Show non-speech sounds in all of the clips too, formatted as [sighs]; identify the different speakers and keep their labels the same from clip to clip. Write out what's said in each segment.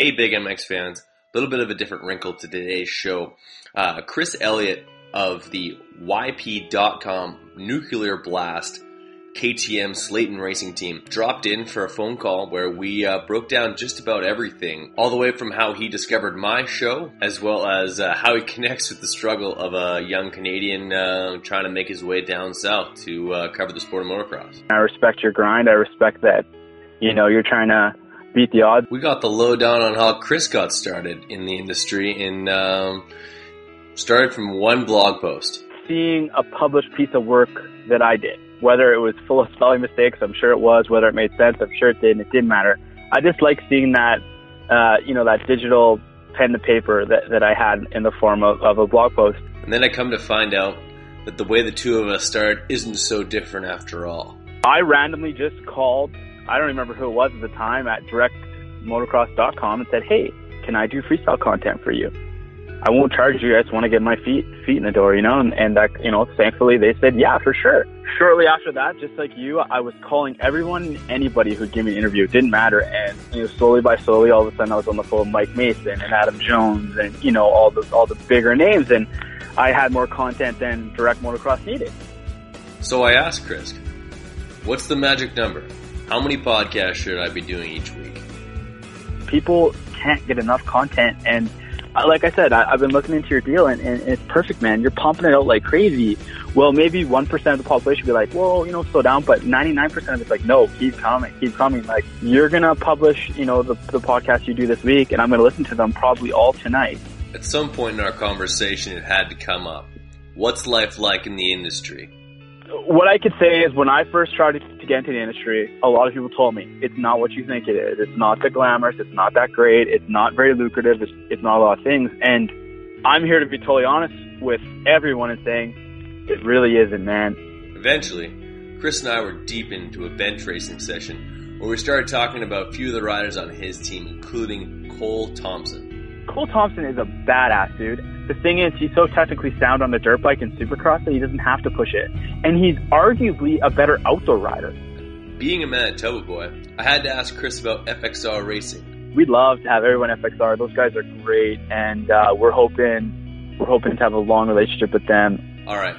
Speaker 1: Hey, Big MX fans. A little bit of a different wrinkle to today's show. Uh, Chris Elliott of the YP.com Nuclear Blast KTM Slayton Racing Team dropped in for a phone call where we uh, broke down just about everything, all the way from how he discovered my show, as well as uh, how he [laughs] connects with the struggle of a young Canadian uh, trying to make his way down south to uh, cover the sport of motocross.
Speaker 2: I respect your grind. I respect that, you know, you're trying to beat the odds.
Speaker 1: We got the lowdown on how Chris got started in the industry and um, started from one blog post.
Speaker 2: Seeing a published piece of work that I did, whether it was full of spelling mistakes, I'm sure it was, whether it made sense, I'm sure it did, and it didn't matter. I just like seeing that, uh, you know, that digital pen to paper that, that I had in the form of, of a blog post.
Speaker 1: And then I come to find out that the way the two of us started isn't so different after all.
Speaker 2: I randomly just called, I don't remember who it was at the time, at directmotocross.com and said, hey, can I do freestyle content for you? I won't charge you. I just want to get my feet feet in the door, you know. And and that you know, thankfully they said yeah for sure. Shortly after that, just like you, I was calling everyone, anybody who'd give me an interview. It didn't matter. And you know, slowly by slowly, all of a sudden, I was on the phone with Mike Mason and Adam Jones, and you know, all the all the bigger names, and I had more content than Direct Motocross needed.
Speaker 1: So I asked Chris, "What's the magic number? How many podcasts should I be doing each week?"
Speaker 2: People can't get enough content, and uh, like I said, I, have been looking into your deal and, and, it's perfect, man. You're pumping it out like crazy. Well, maybe 1% of the population be like, whoa, you know, slow down. But 99% of it's like, no, keep coming, keep coming. Like, you're going to publish, you know, the, the podcast you do this week and I'm going to listen to them probably all tonight.
Speaker 1: At some point in our conversation, it had to come up. What's life like in the industry?
Speaker 2: What I could say is when I first started to get into the industry, a lot of people told me it's not what you think it is. It's not that glamorous. It's not that great. It's not very lucrative. It's, it's not a lot of things. And I'm here to be totally honest with everyone and saying it really isn't, man.
Speaker 1: Eventually, Chris and I were deep into a bench racing session where we started talking about a few of the riders on his team, including Cole Thompson.
Speaker 2: Cole Thompson is a badass dude the thing is, he's so technically sound on the dirt bike and supercross that he doesn't have to push it. And he's arguably a better outdoor rider.
Speaker 1: Being a Manitoba boy, I had to ask Chris about FXR racing.
Speaker 2: We'd love to have everyone FXR. Those guys are great, and uh, we're hoping we're hoping to have a long relationship with them.
Speaker 1: All right,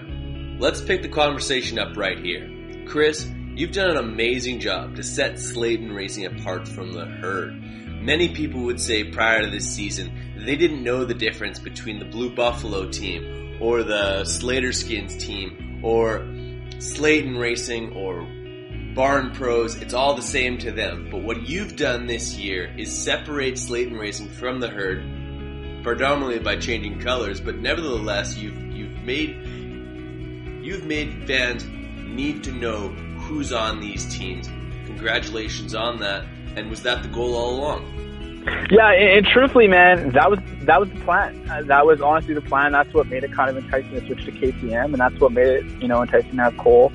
Speaker 1: let's pick the conversation up right here. Chris, you've done an amazing job to set Slayton Racing apart from the herd. Many people would say prior to this season they didn't know the difference between the Blue Buffalo team or the Slater Skins team or Slayton Racing or Barn Pros. It's all the same to them. But what you've done this year is separate Slayton Racing from the herd, predominantly by changing colors. But nevertheless, you've you've made you've made fans need to know who's on these teams. Congratulations on that. And was that the goal all along?
Speaker 2: Yeah, and, and, truthfully, man, that was that was the plan. Uh, that was honestly the plan. That's what made it kind of enticing to switch to KTM, and that's what made it, you know, enticing to have Cole.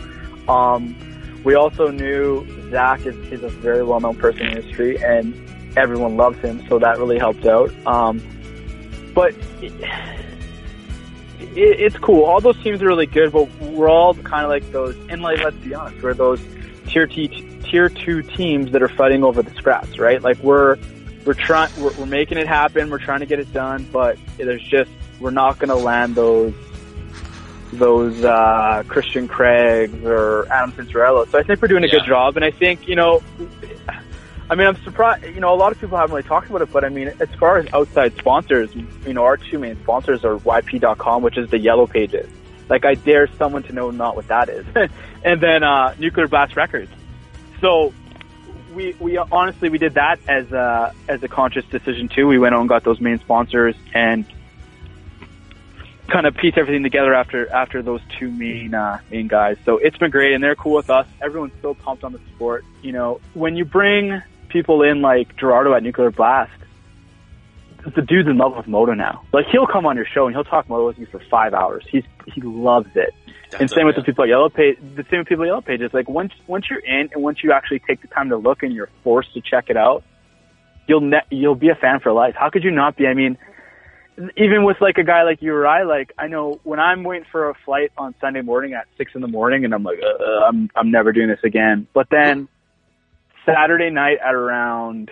Speaker 2: Um, we also knew Zach is, is a very well-known person in the industry, and everyone loves him, so that really helped out. Um, but it, it, it's cool. All those teams are really good, but we're all kind of like those. And like, let's be honest, we're those tier T, tier two teams that are fighting over the scraps, right? Like we're we're trying we're, we're making it happen. We're trying to get it done, but there's just we're not going to land those those uh, Christian Craigs or Adam Cianciarulo. So I think we're doing a yeah. good job, and I think you know. I mean, I'm surprised. You know, a lot of people haven't really talked about it, but I mean, as far as outside sponsors, you know, our two main sponsors are YP.com, which is the Yellow Pages. Like, I dare someone to know not what that is, [laughs] and then uh, Nuclear Blast Records. So we we honestly we did that as a as a conscious decision too. We went out and got those main sponsors and kind of piece everything together after after those two main uh, main guys. So it's been great, and they're cool with us. Everyone's so pumped on the sport. You know, when you bring people in like Gerardo at Nuclear Blast, the dude's in love with moto now. Like he'll come on your show and he'll talk moto with you for five hours. He's he loves it. That's and same with the people at Yellow Page. The same with people at Yellow Pages. Like once once you're in and once you actually take the time to look and you're forced to check it out, you'll ne- you'll be a fan for life. How could you not be? I mean, even with like a guy like you or I, like I know when I'm waiting for a flight on Sunday morning at six in the morning, and I'm like, uh I'm I'm never doing this again. But then Saturday night at around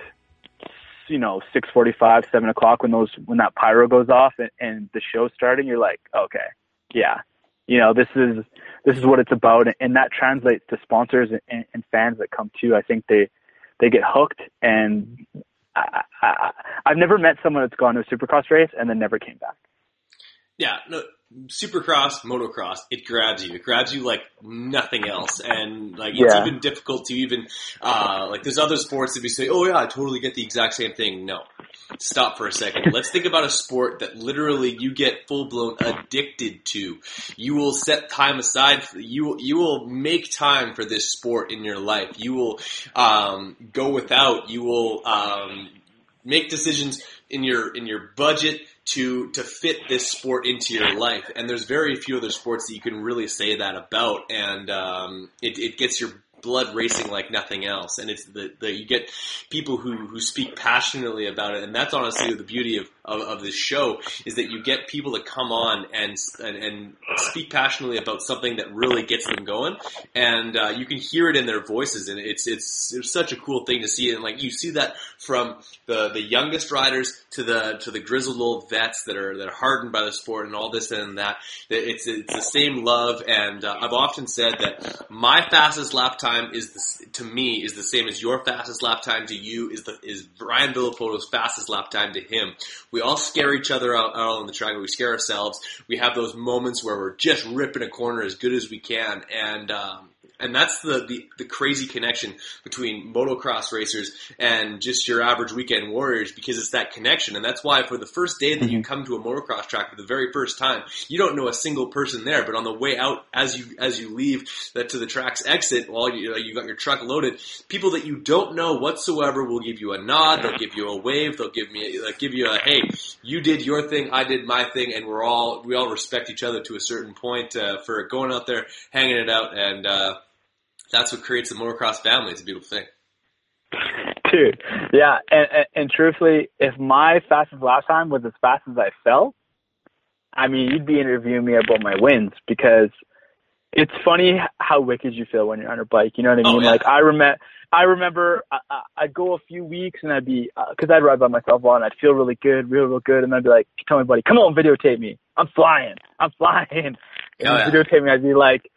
Speaker 2: you know six forty five, seven o'clock when those when that pyro goes off and, and the show's starting, you're like, okay, yeah, you know this is this is what it's about, and that translates to sponsors and, and fans that come too. I think they they get hooked and I, I, I've never met someone that's gone to a supercross race and then never came back.
Speaker 1: Yeah, no, supercross, motocross, it grabs you. It grabs you like nothing else, and like it's yeah. even difficult to even uh, like there's other sports that we say, oh yeah, I totally get the exact same thing. No, stop for a second. Let's think about a sport that literally you get full blown addicted to. You will set time aside. For, you you will make time for this sport in your life. You will um, go without. You will um, make decisions in your in your budget to to fit this sport into your life. And there's very few other sports that you can really say that about, and um, it, it gets your blood racing like nothing else. And it's the, the you get people who, who speak passionately about it, and that's honestly the beauty of, of, of this show is that you get people to come on and and, and speak passionately about something that really gets them going, and uh, you can hear it in their voices, and it's it's it's such a cool thing to see. And like you see that from the the youngest riders to the to the grizzled old vets that are that are hardened by the sport and all this and that. It's it's the same love, and uh, I've often said that my fastest lap time is the, to me is the same as your fastest lap time to you is the is Ryan Villopoto's fastest lap time to him. We all scare each other out, out on the track. We scare ourselves. We have those moments where we're just ripping a corner as good as we can, and um, and that's the, the, the crazy connection between motocross racers and just your average weekend warriors because it's that connection, and that's why for the first day that you mm-hmm. come to a motocross track for the very first time, you don't know a single person there, but on the way out as you as you leave that to the track's exit, while you you got your truck loaded, people that you don't know whatsoever will give you a nod, they'll give you a wave, they'll give me they'll give you a hey, you did your thing, I did my thing, and we're all we all respect each other to a certain point uh, for going out there, hanging it out, and uh, that's what creates the motocross family. It's a beautiful thing. [laughs]
Speaker 2: Dude, yeah, and, and, and truthfully, if my fastest lap time was as fast as I felt, I mean, you'd be interviewing me about my wins because it's funny how wicked you feel when you're on a bike. You know what I oh, mean? Oh, yeah. Like I remember, I remember I, I'd go a few weeks and I'd be because uh, I'd ride by myself a lot and I'd feel really good, real, real good, and I'd be like, "Tell me, buddy, come on, videotape me. I'm flying, I'm flying." And oh, yeah. videotape me. I'd be like,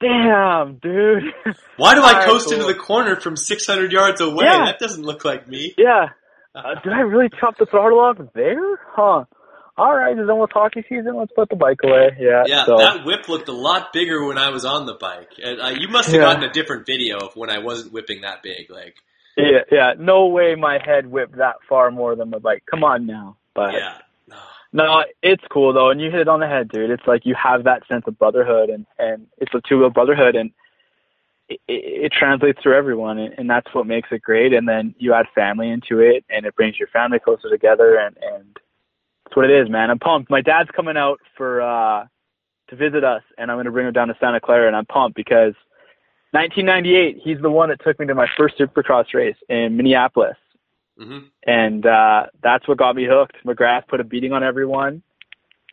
Speaker 2: Damn, dude. [laughs]
Speaker 1: Why do I coast cool. into the corner from 600 yards away? Yeah. That doesn't look like me.
Speaker 2: Yeah. Uh, did I really chop the throttle off there? Huh. All right, it's almost hockey season. Let's put the bike away. Yeah.
Speaker 1: Yeah, so. that whip looked a lot bigger when I was on the bike. And, uh, you must have yeah. gotten a different video of when I wasn't whipping that big. Like.
Speaker 2: Yeah, yeah. No way my head whipped that far more than my bike. Come on now. But
Speaker 1: yeah.
Speaker 2: No, it's cool though, and you hit it on the head, dude. It's like you have that sense of brotherhood, and and it's a two wheel brotherhood, and it, it translates through everyone, and, and that's what makes it great. And then you add family into it, and it brings your family closer together, and and that's what it is, man. I'm pumped. My dad's coming out for uh to visit us, and I'm to bring him down to Santa Clara, and I'm pumped because 1998, he's the one that took me to my first Supercross race in Minneapolis Mm-hmm. And uh, that's what got me hooked. McGrath put a beating on everyone,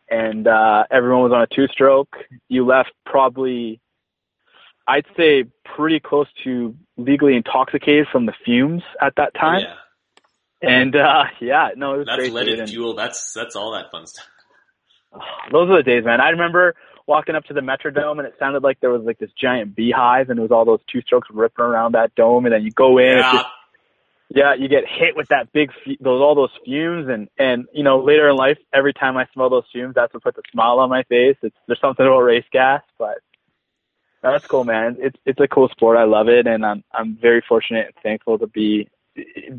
Speaker 2: and uh, everyone was on a two stroke. You left probably, I'd say, pretty close to legally intoxicated from the fumes at that time.
Speaker 1: Yeah.
Speaker 2: And uh, yeah, no, it was
Speaker 1: that's
Speaker 2: great.
Speaker 1: leaded fuel. That's that's all that fun stuff. [sighs]
Speaker 2: Those are the days, man. I remember walking up to the Metrodome and it sounded like there was like this giant beehive and it was all those two strokes ripping around that dome and then you go in. Yeah. It's just, yeah, you get hit with that big, those all those fumes, and and you know later in life, every time I smell those fumes, that's what puts a smile on my face. It's there's something about race gas, but That's cool, man. It's it's a cool sport. I love it, and I'm I'm very fortunate and thankful to be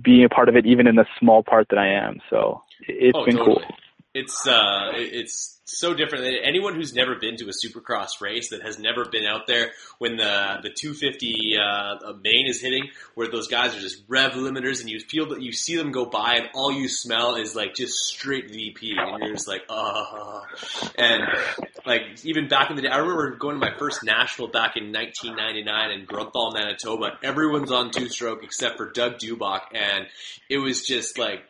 Speaker 2: being a part of it, even in the small part that I am. So it's
Speaker 1: Oh,
Speaker 2: been
Speaker 1: totally.
Speaker 2: cool.
Speaker 1: It's uh, it's so different. Anyone who's never been to a Supercross race that has never been out there when the the 250 uh, main is hitting, where those guys are just rev limiters, and you feel that you see them go by, and all you smell is like just straight VP, and you're just like, uh and like even back in the day, I remember going to my first national back in 1999 in Grunthal, Manitoba. Everyone's on two stroke except for Doug Dubach, and it was just like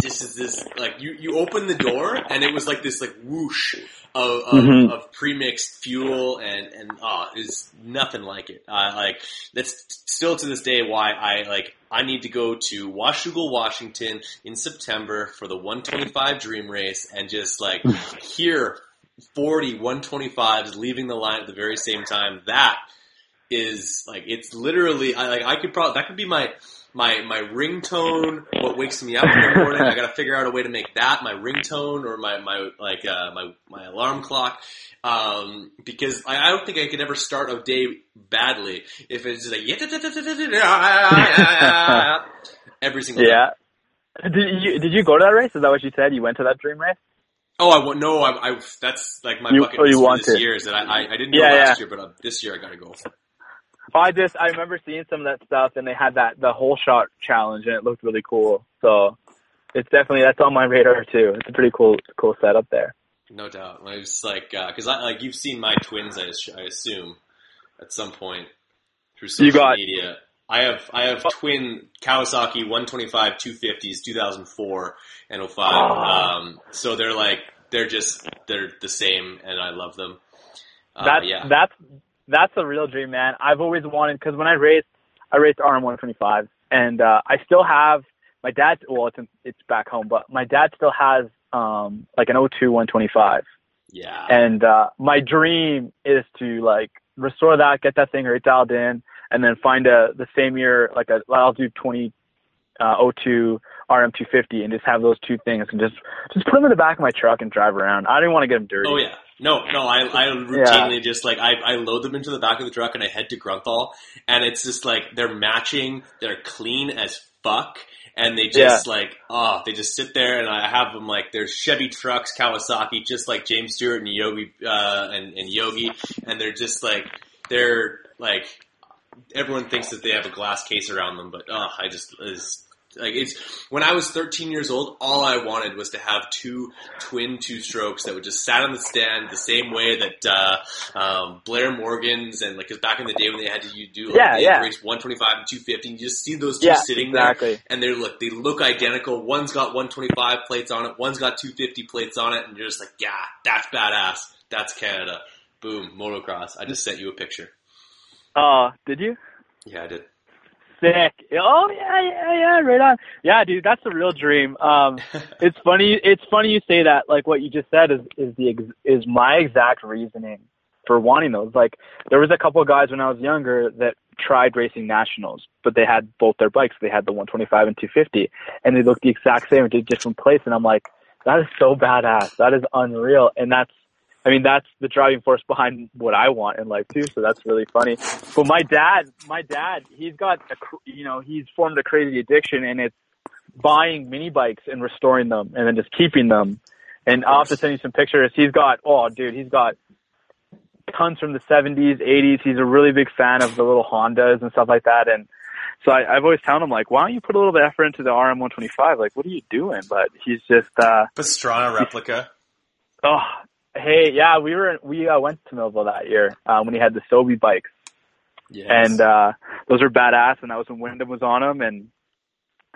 Speaker 1: this is this like you you open the door and it was like this like whoosh of of,
Speaker 2: Mhm.
Speaker 1: of pre-mixed fuel and and oh is nothing like it. Uh, like that's still to this day why I like I need to go to Washougal, Washington in September for the 125 Dream Race and just like [sighs] hear 40 125s leaving the line at the very same time. That is like it's literally I like I could probably that could be my my my ringtone what wakes me up in the morning I got to figure out a way to make that my ringtone or my my like uh, my my alarm clock um, because I, I don't think I could ever start a day badly if it's just like every single.
Speaker 2: Yeah. Did you did you go to that race? Is that what you said? You went to that dream race?
Speaker 1: Oh, I no. I, I that's like my
Speaker 2: You-
Speaker 1: bucket
Speaker 2: oh,
Speaker 1: list for this
Speaker 2: to.
Speaker 1: year is that I I, I didn't go
Speaker 2: Yeah,
Speaker 1: last
Speaker 2: yeah.
Speaker 1: year, but uh, this year I got to go.
Speaker 2: Oh, I just I remember seeing some of that stuff, and they had that the whole shot challenge, and it looked really cool. So it's definitely that's on my radar too. It's a pretty cool cool setup there.
Speaker 1: No doubt. It was like because I like you've seen my twins, I, I assume, at some point through social
Speaker 2: You got-
Speaker 1: media. I have I have twin Kawasaki 125 250s 2004 and 05.
Speaker 2: Oh.
Speaker 1: Um, so they're like they're just they're the same, and I love them. Uh,
Speaker 2: That's
Speaker 1: yeah.
Speaker 2: that's that's a real dream, man. I've always wanted because when I raced, I raced RM 125, and uh, I still have my dad. Well, it's in, it's back home, but my dad still has um like an O2 125,
Speaker 1: yeah.
Speaker 2: and uh, my dream is to like restore that, get that thing right dialed in, and then find a the same year like a I'll do 20 uh, 02 RM250 and just have those two things and just just put them in the back of my truck and drive around. I didn't want to get them dirty.
Speaker 1: Oh yeah. No, no, I, I routinely just like I, I load them into the back of the truck and I head to Grunthal and it's just like they're matching, they're clean as fuck and they just like oh they just sit there and I have them like there's Chevy trucks, Kawasaki, just like James Stewart and Yogi uh, and, and Yogi and they're just like they're like everyone thinks that they have a glass case around them, but oh I just is like it's when I was 13 years old, all I wanted was to have two twin two strokes that would just sat on the stand the same way that uh, um, Blair Morgan's and like because back in the day when they had to you do like,
Speaker 2: Yeah, yeah.
Speaker 1: race 125 and 250, and you just see those two
Speaker 2: yeah,
Speaker 1: sitting there
Speaker 2: exactly.
Speaker 1: and they look they look identical. One's got 125 plates on it, one's got 250 plates on it, and you're just like, yeah, that's badass. That's Canada. Boom, motocross. I just sent you a picture.
Speaker 2: Oh, did you?
Speaker 1: Yeah, I did.
Speaker 2: Sick. Oh yeah, yeah, yeah, right on. Yeah, dude, that's the real dream. Um, [laughs] it's funny. It's funny you say that. Like what you just said is is the ex- is my exact reasoning for wanting those. Like there was a couple of guys when I was younger that tried racing nationals, but they had both their bikes. They had the 125 and 250, and they looked the exact same, It did different plates. And I'm like, that is so badass. That is unreal. And that's, I mean, that's the driving force behind what I want in life too. So that's really funny. But my dad, my dad, he's got, a, you know, he's formed a crazy addiction, and it's buying mini bikes and restoring them, and then just keeping them. And I'll have to send you some pictures. He's got, oh, dude, he's got tons from the 70s, 80s. He's a really big fan of the little Hondas and stuff like that. And so I, I've always told him like, why don't you put a little bit of effort into the RM125? Like, what are you doing? But he's just, uh,
Speaker 1: Pastrana replica.
Speaker 2: oh, hey, yeah, we were, we uh, went to Millville that year, uh, when he had the Sobe bikes
Speaker 1: Yes.
Speaker 2: and, uh, those are badass. And that was when Windham was on them and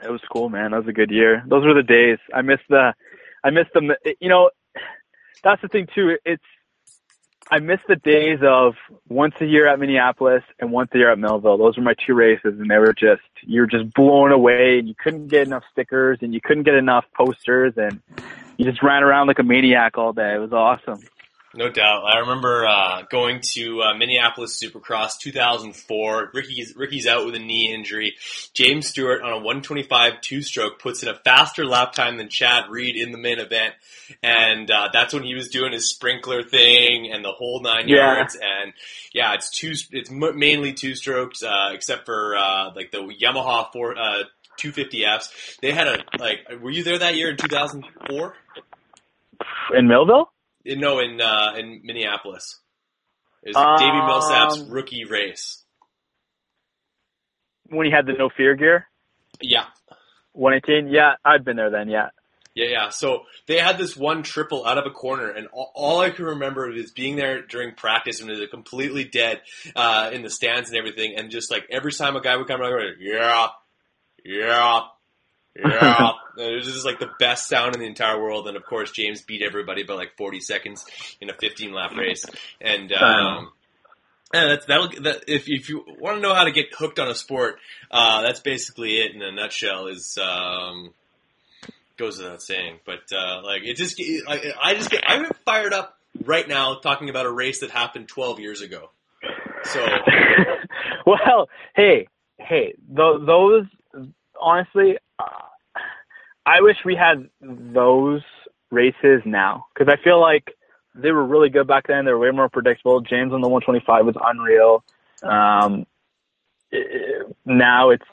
Speaker 2: it was cool, man. That was a good year. Those were the days. I miss the, I miss the, you know, that's the thing too. It's, I miss the days of once a year at Minneapolis and once a year at Millville. Those were my two races, and they were just you were just blown away, and you couldn't get enough stickers, and you couldn't get enough posters, and you just ran around like a maniac all day. It was awesome.
Speaker 1: No doubt. I remember uh, going to uh, Minneapolis Supercross 2004. Ricky's Ricky's out with a knee injury. James Stewart on a 125 two-stroke puts in a faster lap time than Chad Reed in the main event, and uh, that's when he was doing his sprinkler thing and the whole nine
Speaker 2: Yeah.
Speaker 1: yards. And yeah, it's two. It's m- mainly two strokes, uh, except for uh, like the Yamaha four. Uh, 250Fs. They had a like. Were you there that year in 2004?
Speaker 2: In Millville?
Speaker 1: No, in uh, in Minneapolis. It was Davi
Speaker 2: Um,
Speaker 1: Millsap's rookie race.
Speaker 2: When he had the no fear gear?
Speaker 1: Yeah,
Speaker 2: 118? Yeah, I've been there then, yeah.
Speaker 1: yeah, yeah. So they had this one triple out of a corner, and all, all I can remember is being there during practice and it was completely dead uh, in the stands and everything, and just like every time a guy would come around, yeah, yeah. Yeah, [laughs] it was just like the best sound in the entire world, and of course James beat everybody by like 40 seconds in a 15 lap race, and um, Yeah, that's that'll that if if you want to know how to get hooked on a sport, uh, that's basically it in a nutshell. Is um, goes without saying, but uh, like it just I, I just get I'm fired up right now talking about a race that happened 12 years ago. So [laughs]
Speaker 2: well, hey, hey, th- those honestly, I wish we had those races now because I feel like they were really good back then. They were way more predictable. James on the 125 was unreal. Um, it- now it's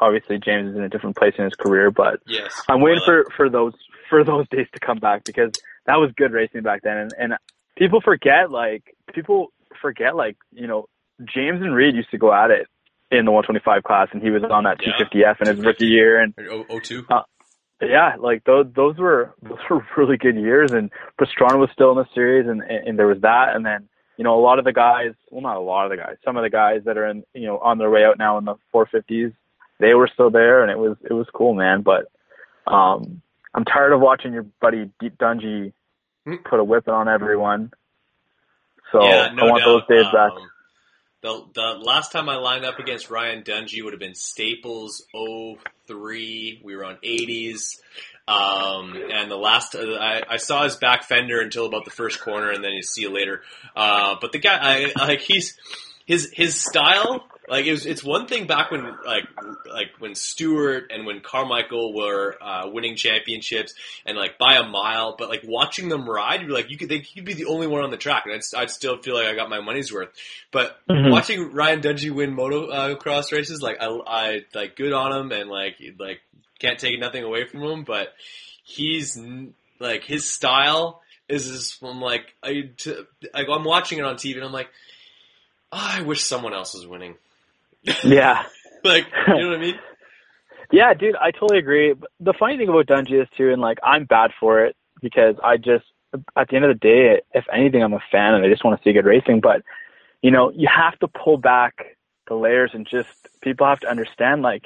Speaker 2: obviously James is in a different place in his career, but
Speaker 1: yes,
Speaker 2: I'm waiting
Speaker 1: Well,
Speaker 2: for for those for those days to come back because that was good racing back then, and, and people forget like people forget like you know James and Reed used to go at it in the 125 class, and he was on that 250F in his rookie year, and
Speaker 1: O- O2.
Speaker 2: yeah, like those those were those were [laughs] really good years, and Pastrana was still in the series, and and there was that, and then you know a lot of the guys, well not a lot of the guys, some of the guys that are in you know on their way out now in the 450s, they were still there, and it was it was cool, man. But um, I'm tired of watching your buddy Deep Dungey
Speaker 1: Hmm.
Speaker 2: put a whipping on everyone. So
Speaker 1: yeah, no
Speaker 2: I want
Speaker 1: doubt.
Speaker 2: those days back.
Speaker 1: Um, The, the last time I lined up against Ryan Dungey would have been Staples 03. We were on 80s. Um, and the last, uh, I, I saw his back fender until about the first corner and then you see you later. Uh, but the guy, I, like he's, his, his style, like it was, it's one thing back when, like, like when Stewart and when Carmichael were, uh, winning championships and like by a mile, but like watching them ride, you're like, you could, they could be the only one on the track and I'd, I'd still feel like I got my money's worth. But
Speaker 2: Mhm.
Speaker 1: watching Ryan Dungey win moto uh, cross races, like I, I like good on him, and like like can't take nothing away from him. But he's like his style is just, I'm like I t- like I'm watching it on TV, and I'm like, "Oh, I wish someone else was winning.
Speaker 2: Yeah. [laughs]
Speaker 1: like you know what I mean? [laughs]
Speaker 2: Yeah, dude, I totally agree. But the funny thing about Dungey is too, and like I'm bad for it because I just at the end of the day, if anything, I'm a fan and I just want to see good racing. But you know, you have to pull back the layers and just people have to understand like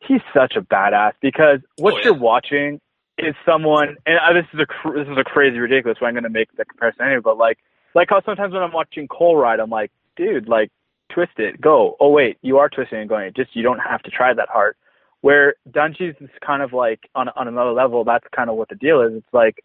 Speaker 2: he's such a badass because what
Speaker 1: Oh, yeah.
Speaker 2: you're watching is someone, and uh, this is a cr- this is a crazy ridiculous. So I'm going to make the comparison anyway, but like like how sometimes when I'm watching Cole ride, I'm like, dude, like twist it, go. Oh wait, you are twisting and going. Just you don't have to try that hard. Where Dungey's is kind of like on on another level. That's kind of what the deal is. It's like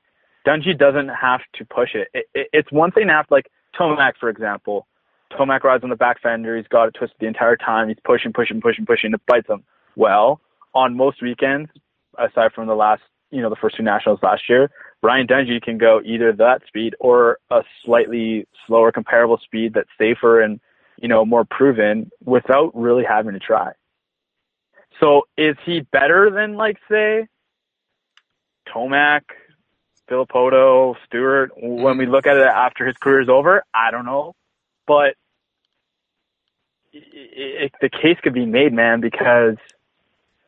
Speaker 2: Dungey doesn't have to push it. it, it it's one thing to have like Tomac, for example. Tomac rides on the back fender. He's got it twisted the entire time. He's pushing, pushing, pushing, pushing. It bites him. Well, on most weekends, aside from the last, you know, the first two nationals last year, Ryan Dungey can go either that speed or a slightly slower comparable speed that's safer and, you know, more proven without really having to try. So is he better than like say Tomac, Filippo, Stewart when we look at it after his career is over? I don't know. But it, it, the case could be made, man, because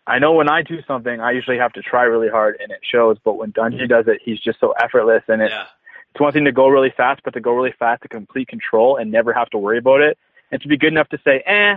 Speaker 2: I know when I do something, I usually have to try really hard and it shows. But when Dungey does it, he's just so effortless, and it,
Speaker 1: Yeah,
Speaker 2: it's one thing to go really fast, but to go really fast to complete control and never have to worry about it, and to be good enough to say, "Eh,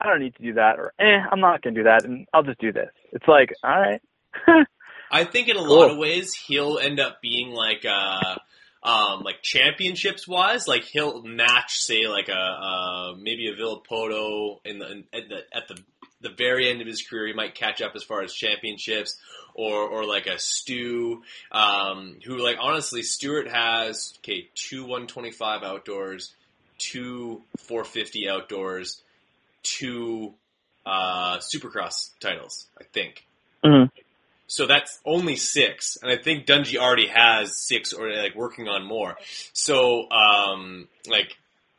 Speaker 2: I don't need to do that," or "Eh, I'm not gonna do that," and I'll just do this. It's like, all right, [laughs]
Speaker 1: I think in a
Speaker 2: Cool.
Speaker 1: lot of ways he'll end up being like uh um like championships wise, like he'll match say like a uh maybe a Villopoto in the in, at the at the the very end of his career, he might catch up as far as championships, or or like a Stu, um, who like honestly, Stewart has okay two 125 outdoors, two 450 outdoors, two uh, Supercross titles, I think.
Speaker 2: Mhm.
Speaker 1: So that's only six, and I think Dungey already has six, or like working on more. So, um, like,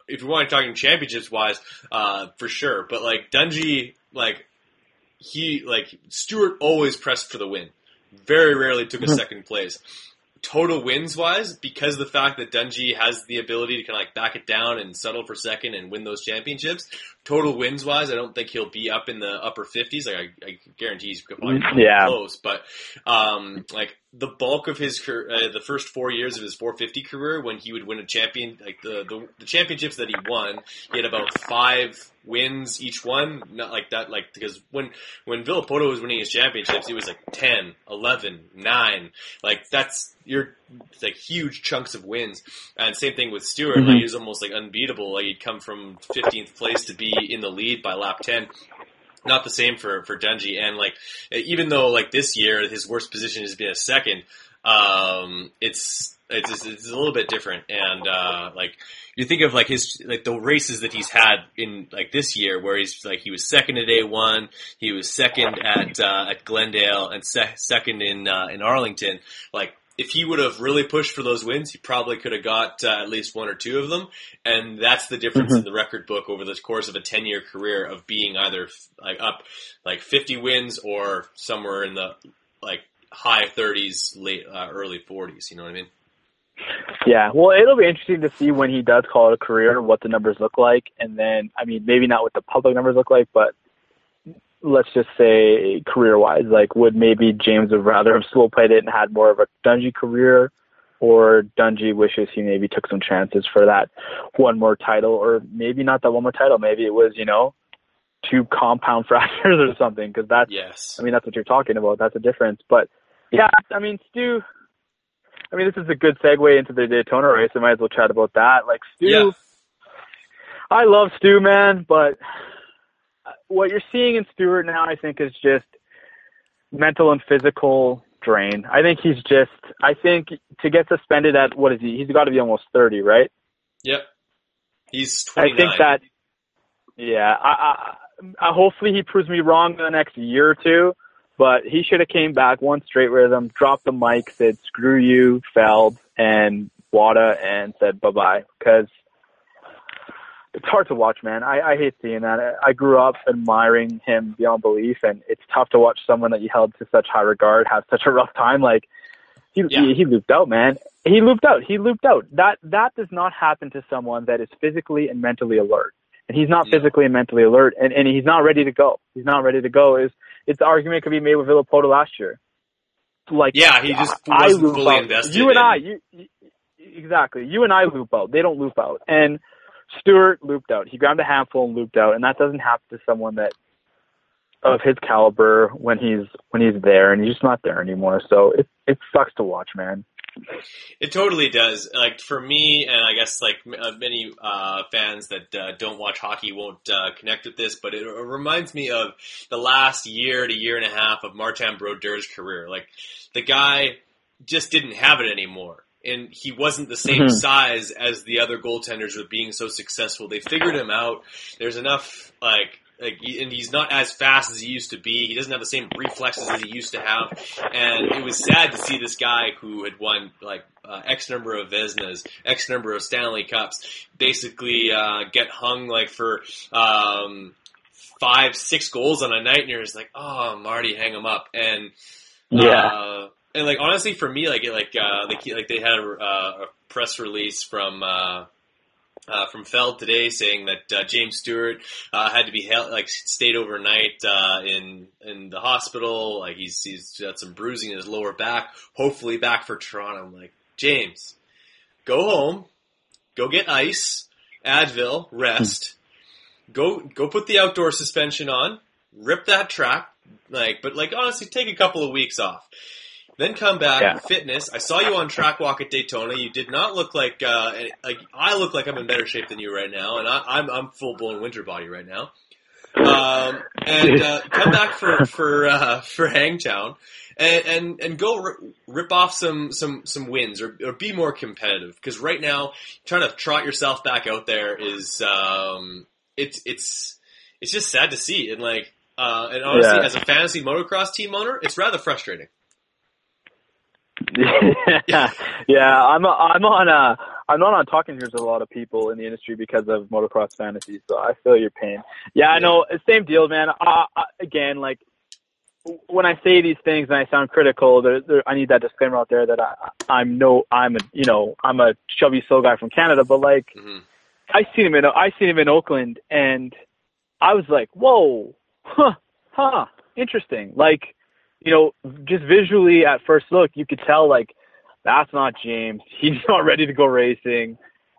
Speaker 1: if you want to talking championships wise, uh, for sure. But like Dungey, like he, like Stewart always pressed for the win. Very rarely took a
Speaker 2: Mhm.
Speaker 1: second place. Total wins wise, because of the fact that Dungey has the ability to kind of like back it down and settle for second and win those championships. Total wins wise, I don't think he'll be up in the upper fifties. Like I, I guarantee he's probably
Speaker 2: Yeah.
Speaker 1: close, but um, like the bulk of his car- uh, the first four years of his 450 career, when he would win a champion, like the, the the championships that he won, he had about five wins each one. Not like that, like because when when Villopoto was winning his championships, he was like 10, 11, 9. Like that's you're like huge chunks of wins. And same thing with Stewart,
Speaker 2: Mhm.
Speaker 1: like he was almost like unbeatable. Like he'd come from 15th place to be in the lead by lap 10 not the same for for Dungey. And like, even though like this year his worst position has been a second, um, it's it's it's a little bit different. And uh, like you think of like his like the races that he's had in like this year, where he's like he was second at A one, he was second at uh, at Glendale, and se- second in uh, in Arlington. Like if he would have really pushed for those wins, he probably could have got uh, at least one or two of them. And that's the difference in the record book over the course of a 10 year career of being either f- like up like 50 wins or somewhere in the like high 30s, late, uh, early 40s. You know what I mean?
Speaker 2: Yeah, well, it'll be interesting to see when he does call it a career, what the numbers look like, and then, I mean, maybe not what the public numbers look like, but let's just say career-wise, like, would maybe James have rather have slow played it and had more of a Dungey career, or Dungey wishes he maybe took some chances for that one more title, or maybe not that one more title, maybe it was, you know, two compound [laughs] fractures or something, because that's
Speaker 1: Yes.
Speaker 2: I mean, that's what you're talking about. That's a difference. But yeah, I mean, Stu. I mean, this is a good segue into the Daytona race. I might as well chat about that. Like Stu,
Speaker 1: Yeah.
Speaker 2: I love Stu, man, but what you're seeing in Stewart now, I think, is just mental and physical drain. I think he's just. I think to get suspended at what is he? He's got to be almost thirty, right?
Speaker 1: Yep. He's
Speaker 2: I think that. Yeah, I, I, I hopefully he proves me wrong in the next year or two. But he should have came back one straight him, dropped the mic, said "screw you, Feld and Wada," and said bye bye. Because it's hard to watch, man. I, I hate seeing that. I grew up admiring him beyond belief, and it's tough to watch someone that you held to such high regard have such a rough time. Like he
Speaker 1: Yeah.
Speaker 2: he, he looped out, man. He looped out. He looped out. That that does not happen to someone that is physically and mentally alert. And he's not
Speaker 1: No.
Speaker 2: physically and mentally alert, and, and he's not ready to go. He's not ready to go. Is it's the argument could be made with Villopoto last year. Like
Speaker 1: Yeah, he just
Speaker 2: I
Speaker 1: wasn't
Speaker 2: loop
Speaker 1: fully
Speaker 2: out.
Speaker 1: invested
Speaker 2: You and
Speaker 1: in-
Speaker 2: I, you, you, exactly. You and I loop out. They don't loop out. And Stewart looped out. He grabbed a handful and looped out, and that doesn't happen to someone that of his caliber when he's when he's there, and he's just not there anymore. So it it sucks to watch, man.
Speaker 1: It totally does. Like for me, and I guess like uh, many uh, fans that uh, don't watch hockey won't uh, connect with this, but it, reminds me of the last year to year and a half of Martin Brodeur's career. Like the guy just didn't have it anymore. And he wasn't the same
Speaker 2: Mhm.
Speaker 1: size as the other goaltenders with being so successful. They figured him out. There's enough like like, and he's not as fast as he used to be. He doesn't have the same reflexes as he used to have. And it was sad to see this guy who had won like uh, X number of Vezinas, X number of Stanley Cups, basically uh, get hung like for um, five, six goals on a night, and you're just like, oh, Marty, hang him up. And uh, and like honestly, for me, like it, like uh, like like they had a, uh, a press release from. Uh, uh, from Feld today saying that uh, James Stewart uh, had to be held, like stayed overnight uh, in in the hospital. Like he's he's got some bruising in his lower back. Hopefully back for Toronto. I'm like James, go home, go get ice, Advil, rest. go go put the outdoor suspension on, rip that track. Like, but like honestly, take a couple of weeks off. Then come back,
Speaker 2: Yeah.
Speaker 1: fitness. I saw you on track walk at Daytona. You did not look like uh, like I look like I'm in better shape than you right now, and I, I'm I'm full blown winter body right now. um, and uh, come back for for uh, for Hangtown, and and, and go r- rip off some some some wins or, or be more competitive. Because right now, trying to trot yourself back out there is um, it's it's it's just sad to see. And like, uh, and honestly,
Speaker 2: Yeah.
Speaker 1: as a fantasy motocross team owner, it's rather frustrating.
Speaker 2: Yeah, [laughs] yeah. I'm I'm on uh I'm not on talking here with a lot of people in the industry because of motocross fantasy, so I feel your pain. Yeah, I know. Same deal, man. Uh, again, like when I say these things and I sound critical, there, there, I need that disclaimer out there that I, I'm no, I'm a, you know, I'm a chubby slow guy from Canada, but like
Speaker 1: hmm
Speaker 2: I seen him in I seen him in Oakland, and I was like, whoa, huh, huh, interesting. Like, you know, just visually at first look, you could tell like that's not James. [laughs] He's not ready to go racing.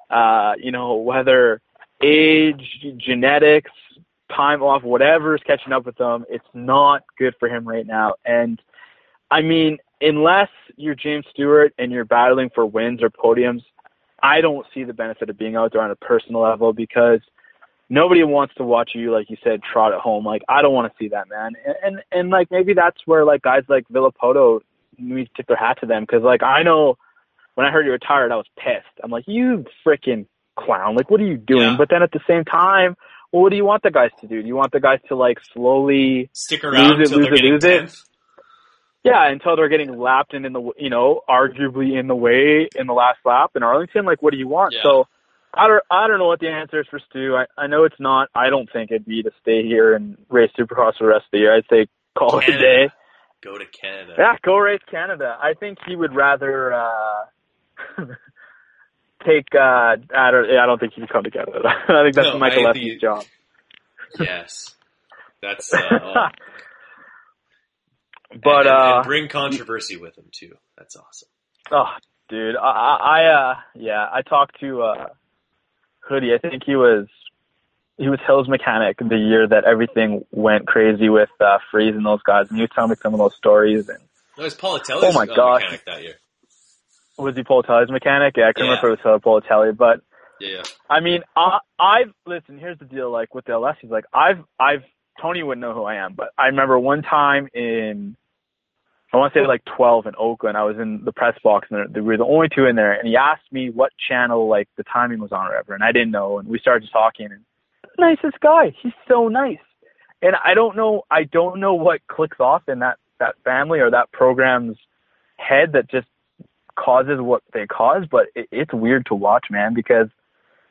Speaker 2: Uh, you know, whether age, genetics, time off, whatever is catching up with him, it's not good for him right now. And I mean, unless you're James Stewart and you're battling for wins or podiums, I don't see the benefit of being out there on a personal level because nobody wants to watch you, like you said, trot at home. Like I don't want to see that, man. And and, and like maybe that's where like guys like Villopoto need to tip their hat to them because like I know when I heard you retired, I was pissed. I'm like, you freaking clown! Like, what are you doing?
Speaker 1: Yeah.
Speaker 2: But then at the same time, well, what do you want the guys to do? Do you want the guys to like slowly
Speaker 1: Stick around
Speaker 2: Lose it,
Speaker 1: until
Speaker 2: lose
Speaker 1: they're
Speaker 2: it, lose it. yeah, until they're getting lapped and in the you know arguably in the way in the last lap in Arlington. Like, what do you want?
Speaker 1: Yeah.
Speaker 2: So I don't I don't know what the answer is for Stu. I I know it's not. I don't think it'd be to stay here and race Supercross for the rest of the year. I'd say call it a day.
Speaker 1: Go to Canada.
Speaker 2: Yeah, go race Canada. I think he would rather uh [laughs] take. uh I don't. I don't think he'd come to Canada. [laughs] I think that's
Speaker 1: No,
Speaker 2: Michael
Speaker 1: I think
Speaker 2: Leslie's
Speaker 1: he-
Speaker 2: job.
Speaker 1: Yes, that's. Uh, [laughs] oh.
Speaker 2: but
Speaker 1: and, and-
Speaker 2: uh,
Speaker 1: and bring controversy with him too. That's awesome.
Speaker 2: Oh, dude, I, I, I uh, yeah, I talked to uh, Hoodie. I think he was he was Hill's mechanic the year that everything went crazy with uh, Freeze and those guys, and he was telling me some of those stories. And
Speaker 1: No, it was Politelli's
Speaker 2: Oh my
Speaker 1: uh,
Speaker 2: gosh.
Speaker 1: mechanic that year.
Speaker 2: was he Politelli's mechanic? Yeah, I couldn't
Speaker 1: Yeah.
Speaker 2: remember if it was Politelli, but
Speaker 1: Yeah.
Speaker 2: I mean, I, I've listen. Here's the deal. Like with the Alessis, like I've, I've Tony wouldn't know who I am, but I remember one time in, I want to say like 12 in Oakland. I was in the press box, and we were the only two in there. And he asked me what channel like the timing was on or whatever, and I didn't know. And we started talking. And nicest guy. He's so nice. And I don't know. I don't know what clicks off in that that family or that program's head that just causes what they cause. But it, it's weird to watch, man, because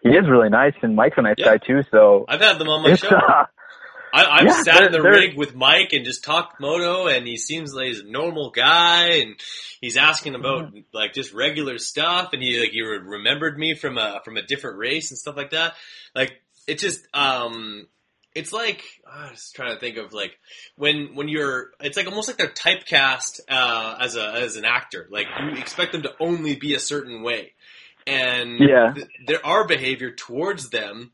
Speaker 2: he is really nice, and Mike's a nice
Speaker 1: Yeah.
Speaker 2: guy too. So
Speaker 1: I've had them on my show.
Speaker 2: uh, [laughs]
Speaker 1: I, I've
Speaker 2: yeah,
Speaker 1: sat in the rig with Mike and just talked moto, and he seems like he's a normal guy, and he's asking about
Speaker 2: Mm-hmm.
Speaker 1: like just regular stuff, and he like he remembered me from a from a different race and stuff like that. Like it just um. It's like I was trying to think of like when when you're. It's like almost like they're typecast uh, as a as an actor. Like you expect them to only be a certain way, and
Speaker 2: Yeah.
Speaker 1: th- there are behavior towards them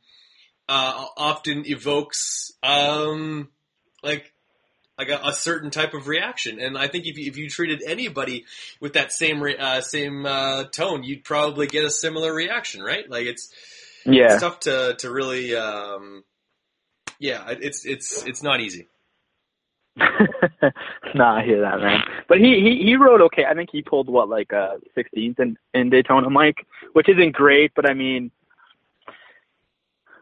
Speaker 1: uh, often evokes um, like like a, a certain type of reaction. And I think if you, if you treated anybody with that same re- uh, same uh, tone, you'd probably get a similar reaction, right? Like it's
Speaker 2: yeah.
Speaker 1: it's tough to to really um, yeah, it's it's it's not easy. [laughs]
Speaker 2: nah, I hear that, man. But he, he he rode okay. I think he pulled what like uh 16th in in Daytona, Mike, which isn't great, but I mean,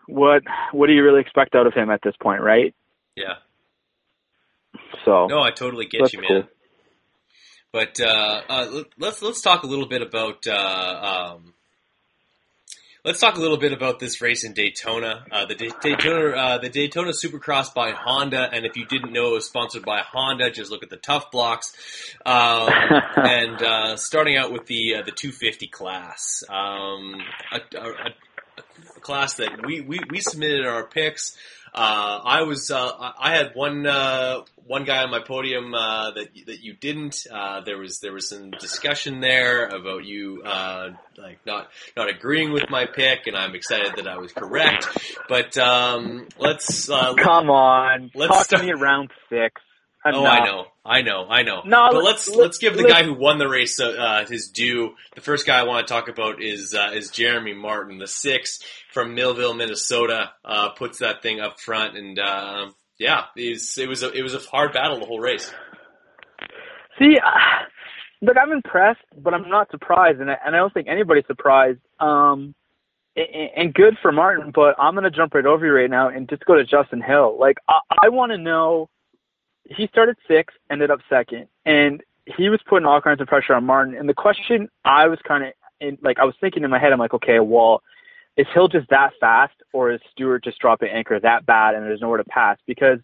Speaker 2: what what do you really expect out of him at this point, right?
Speaker 1: Yeah,
Speaker 2: So
Speaker 1: no, I totally get you, man.
Speaker 2: cool.
Speaker 1: But uh, uh, let- let's let's talk a little bit about uh, um, let's talk a little bit about this race in Daytona. Uh, the Da- Daytona uh, the Daytona Supercross by Honda, and if you didn't know it was sponsored by Honda, just look at the tough blocks. Um, [laughs] and uh, starting out with the uh, the 250 class, um, a, a, a class that we, we, we submitted our picks. Uh, I was uh, I had one uh, one guy on my podium uh, that that you didn't. Uh, there was there was some discussion there about you uh, like not not agreeing with my pick, and I'm excited that I was correct. But um, let's uh,
Speaker 2: come on,
Speaker 1: Let's
Speaker 2: talk
Speaker 1: start-
Speaker 2: to me around six.
Speaker 1: Oh,
Speaker 2: enough.
Speaker 1: I know, I know, I know.
Speaker 2: No,
Speaker 1: but
Speaker 2: let-
Speaker 1: let's
Speaker 2: let-
Speaker 1: let's give the
Speaker 2: let-
Speaker 1: guy who won the race uh, uh, his due. The first guy I want to talk about is uh, is Jeremy Martin, the six from Millville, Minnesota. Uh, puts that thing up front, and uh, yeah, it was, it was a it was a hard battle the whole race.
Speaker 2: See, uh, look, I'm impressed, but I'm not surprised, and I, and I don't think anybody's surprised. Um, and, and good for Martin, but I'm gonna jump right over you right now and just go to Justin Hill. Like, I, I want to know. He started sixth, ended up second, and he was putting all kinds of pressure on Martin. And the question I was kind of like, I was thinking in my head, I'm like, okay, well, is Hill just that fast, or is Stewart just dropping anchor that bad, and there's nowhere to pass? Because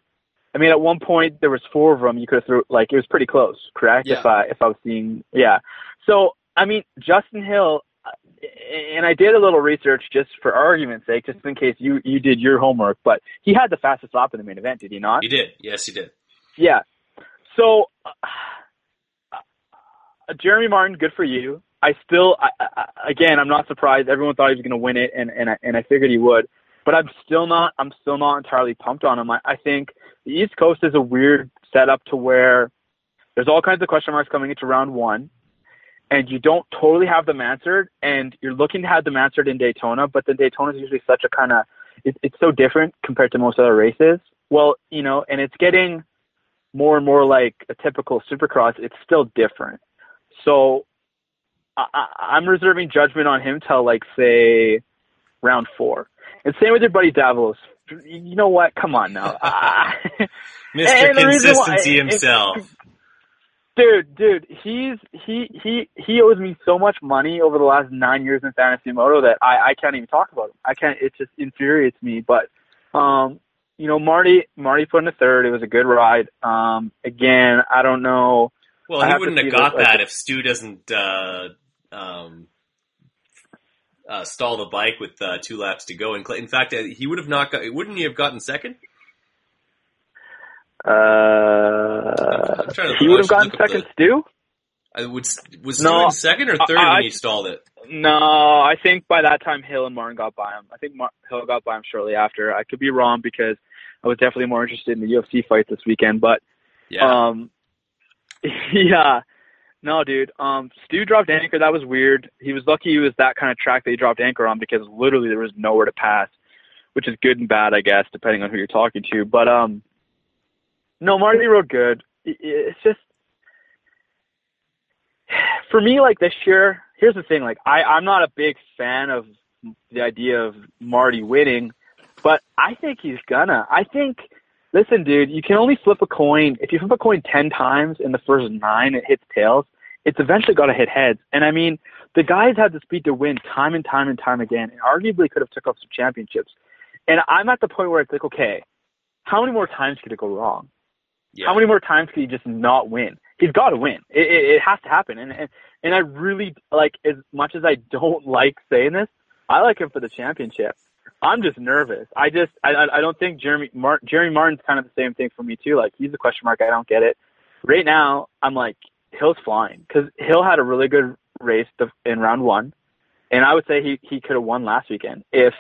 Speaker 2: I mean, at one point there was four of them. You could have threw like it was pretty close, correct?
Speaker 1: Yeah.
Speaker 2: If I if I was seeing, yeah. So I mean, Justin Hill, and I did a little research just for argument's sake, just in case you you did your homework. But he had the fastest lap in the main event, did he not?
Speaker 1: He did, yes, he did.
Speaker 2: Yeah. So, uh, Jeremy Martin, good for you. I still, I, I, again, I'm not surprised. Everyone thought he was going to win it, and and I, and I figured he would. But I'm still not. I'm still not entirely pumped on him. I, I think the East Coast is a weird setup to where there's all kinds of question marks coming into round one, and you don't totally have them answered, and you're looking to have them answered in Daytona, but then Daytona is usually such a kind of it, it's so different compared to most other races. Well, you know, and it's getting more and more like a typical supercross, it's still different. So I, I, I'm reserving judgment on him till like say round four. And same with your buddy Davalos. You know what? Come on now, [laughs] I-
Speaker 1: Mr.
Speaker 2: And the why-
Speaker 1: Consistency
Speaker 2: and-
Speaker 1: himself.
Speaker 2: dude, dude. He's he he he owes me so much money over the last nine years in fantasy moto that I I can't even talk about him. I can't. It just infuriates me. But um, you know, Marty Marty put in a third. It was a good ride. Um, again, I don't know.
Speaker 1: Well,
Speaker 2: I
Speaker 1: he wouldn't have got
Speaker 2: this, like-
Speaker 1: that if Stu doesn't uh, um, uh, stall the bike with uh, two laps to go. In, in fact, uh, he would have not got. Wouldn't he have gotten second?
Speaker 2: Uh,
Speaker 1: I'm trying to-
Speaker 2: he would have gotten second,
Speaker 1: the-
Speaker 2: Stu.
Speaker 1: I would, was
Speaker 2: No,
Speaker 1: Stu in second or third
Speaker 2: I-
Speaker 1: when he stalled it?
Speaker 2: No, I think by that time Hill and Martin got by him. I think Mar- Hill got by him shortly after. I could be wrong because I was definitely more interested in the UFC fight this weekend. But
Speaker 1: Yeah.
Speaker 2: um, [laughs] yeah, no, dude. Um, Stu dropped anchor. That was weird. He was lucky he was that kind of track that he dropped anchor on because literally there was nowhere to pass, which is good and bad, I guess, depending on who you're talking to. But um, no, Marty rode good. It's just [sighs] for me, like this year. Here's the thing: like I, I'm not a big fan of the idea of Marty winning, but I think he's gonna. I think. Listen, dude, you can only flip a coin. If you flip a coin ten times in the first nine, it hits tails. It's eventually got to hit heads. And I mean, the guys had the speed to win time and time and time again, and arguably could have took off some championships. And I'm at the point where it's like, okay, how many more times could it go wrong?
Speaker 1: yeah.
Speaker 2: How many more times could he just not win? He's got to win. It, it, it has to happen. And, and and I really like as much as I don't [laughs] like saying this, I like him for the championship. I'm just nervous. I just I I don't think Jeremy Mar- Jeremy Martin's kind of the same thing for me too. Like he's a question mark. I don't get it. Right now, I'm like Hill's flying because Hill had a really good race in round one, and I would say he he could have won last weekend if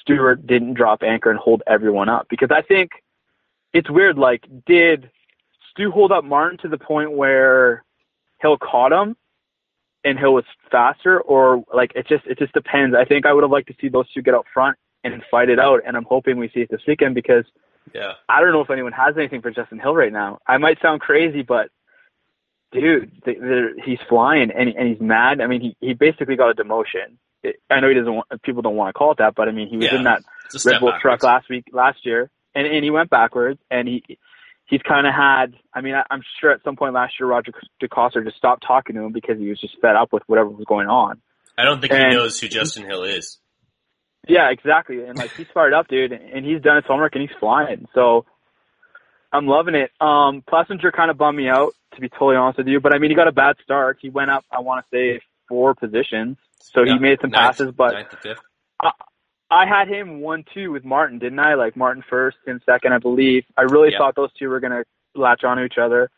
Speaker 2: Stewart didn't drop anchor and hold everyone up. Because I think it's weird. Like, did Stu hold up Martin to the point where Hill caught him and Hill was faster, or like it just it just depends. I think I would have liked to see those two get up front and fight it out, and I'm hoping we see it this weekend because
Speaker 1: yeah.
Speaker 2: I don't know if anyone has anything for Justin Hill right now. I might sound crazy, but dude, they, they're, he's flying and and he's mad. I mean, he he basically got a demotion. It, I know he doesn't. Want, people don't want to call it that, but I mean, he was
Speaker 1: Yeah.
Speaker 2: in that
Speaker 1: It's a step
Speaker 2: Red Bull truck last week, last year, and and he went backwards, and he he's kind of had. I mean, I, I'm sure at some point last year, Roger DeCoster just stopped talking to him because he was just fed up with whatever was going on.
Speaker 1: I don't think he knows who Justin Hill is.
Speaker 2: Yeah, exactly. And like he's fired up, dude, and he's done his homework and he's flying. So I'm loving it. Um Plessinger kind of bummed me out, to be totally honest with you. But I mean, he got a bad start. He went up, I want to say, four positions. So
Speaker 1: Yeah.
Speaker 2: he made some
Speaker 1: Ninth-
Speaker 2: passes, but
Speaker 1: ninth to fifth.
Speaker 2: I had him one two with Martin, didn't I? Like Martin first and second, I believe. I really thought those two were gonna latch onto each other.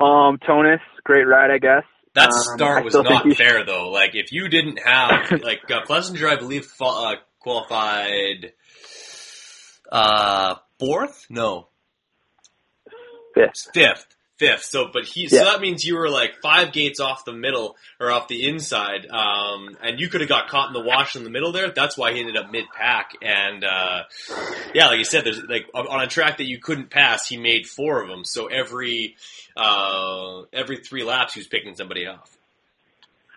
Speaker 2: Um, Tonus, great ride, I guess.
Speaker 1: That
Speaker 2: Um,
Speaker 1: start was not
Speaker 2: he-
Speaker 1: fair though. Like if you didn't have [laughs] like uh, Plessinger, I believe uh, qualified uh, fourth. No,
Speaker 2: fifth.
Speaker 1: Fifth. Fifth. So, but he,
Speaker 2: Yeah.
Speaker 1: so that means you were like five gates off the middle or off the inside, um, and you could have got caught in the wash in the middle there. That's why he ended up mid pack. And, uh, yeah, like you said, there's like on a track that you couldn't pass, he made four of them. So every, uh, every three laps, he was picking somebody off.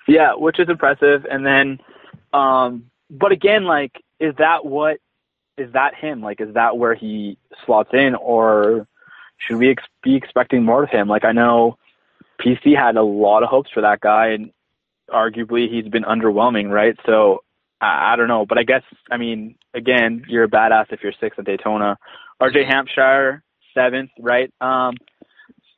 Speaker 2: Yeah, which is impressive. And then, um, but again, like, is that what, is that him? Like, is that where he slots in or should we ex- be expecting more of him? Like, I know PC had a lot of hopes for that guy and arguably he's been underwhelming, right? So I, I don't know, but I guess, I mean, again, you're a badass if you're sixth at Daytona. RJ Hampshire, seventh, right? Um,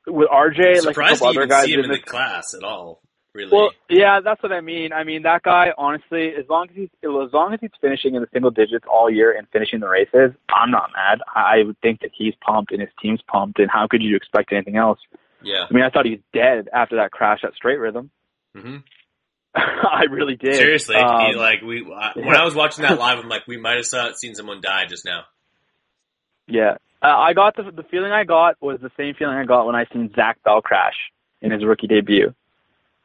Speaker 2: with RJ, like a
Speaker 1: Surprised
Speaker 2: couple other guys
Speaker 1: see him
Speaker 2: in this
Speaker 1: the class at all. Really.
Speaker 2: well, yeah, that's what I mean. I mean that guy, honestly, as long as he's as long as he's finishing in the single digits all year and finishing the races, I'm not mad. I I would think that he's pumped and his team's pumped, and how could you expect anything else?
Speaker 1: yeah.
Speaker 2: I mean, I thought he was dead after that crash at Straight Rhythm.
Speaker 1: hmm [laughs]
Speaker 2: I really did.
Speaker 1: Seriously,
Speaker 2: Um,
Speaker 1: he, like we uh, when
Speaker 2: yeah.
Speaker 1: I was watching that live, I'm like, we might have saw, seen someone die just now.
Speaker 2: yeah, uh, I got the the feeling I got was the same feeling I got when I seen Zach Bell crash in his rookie debut.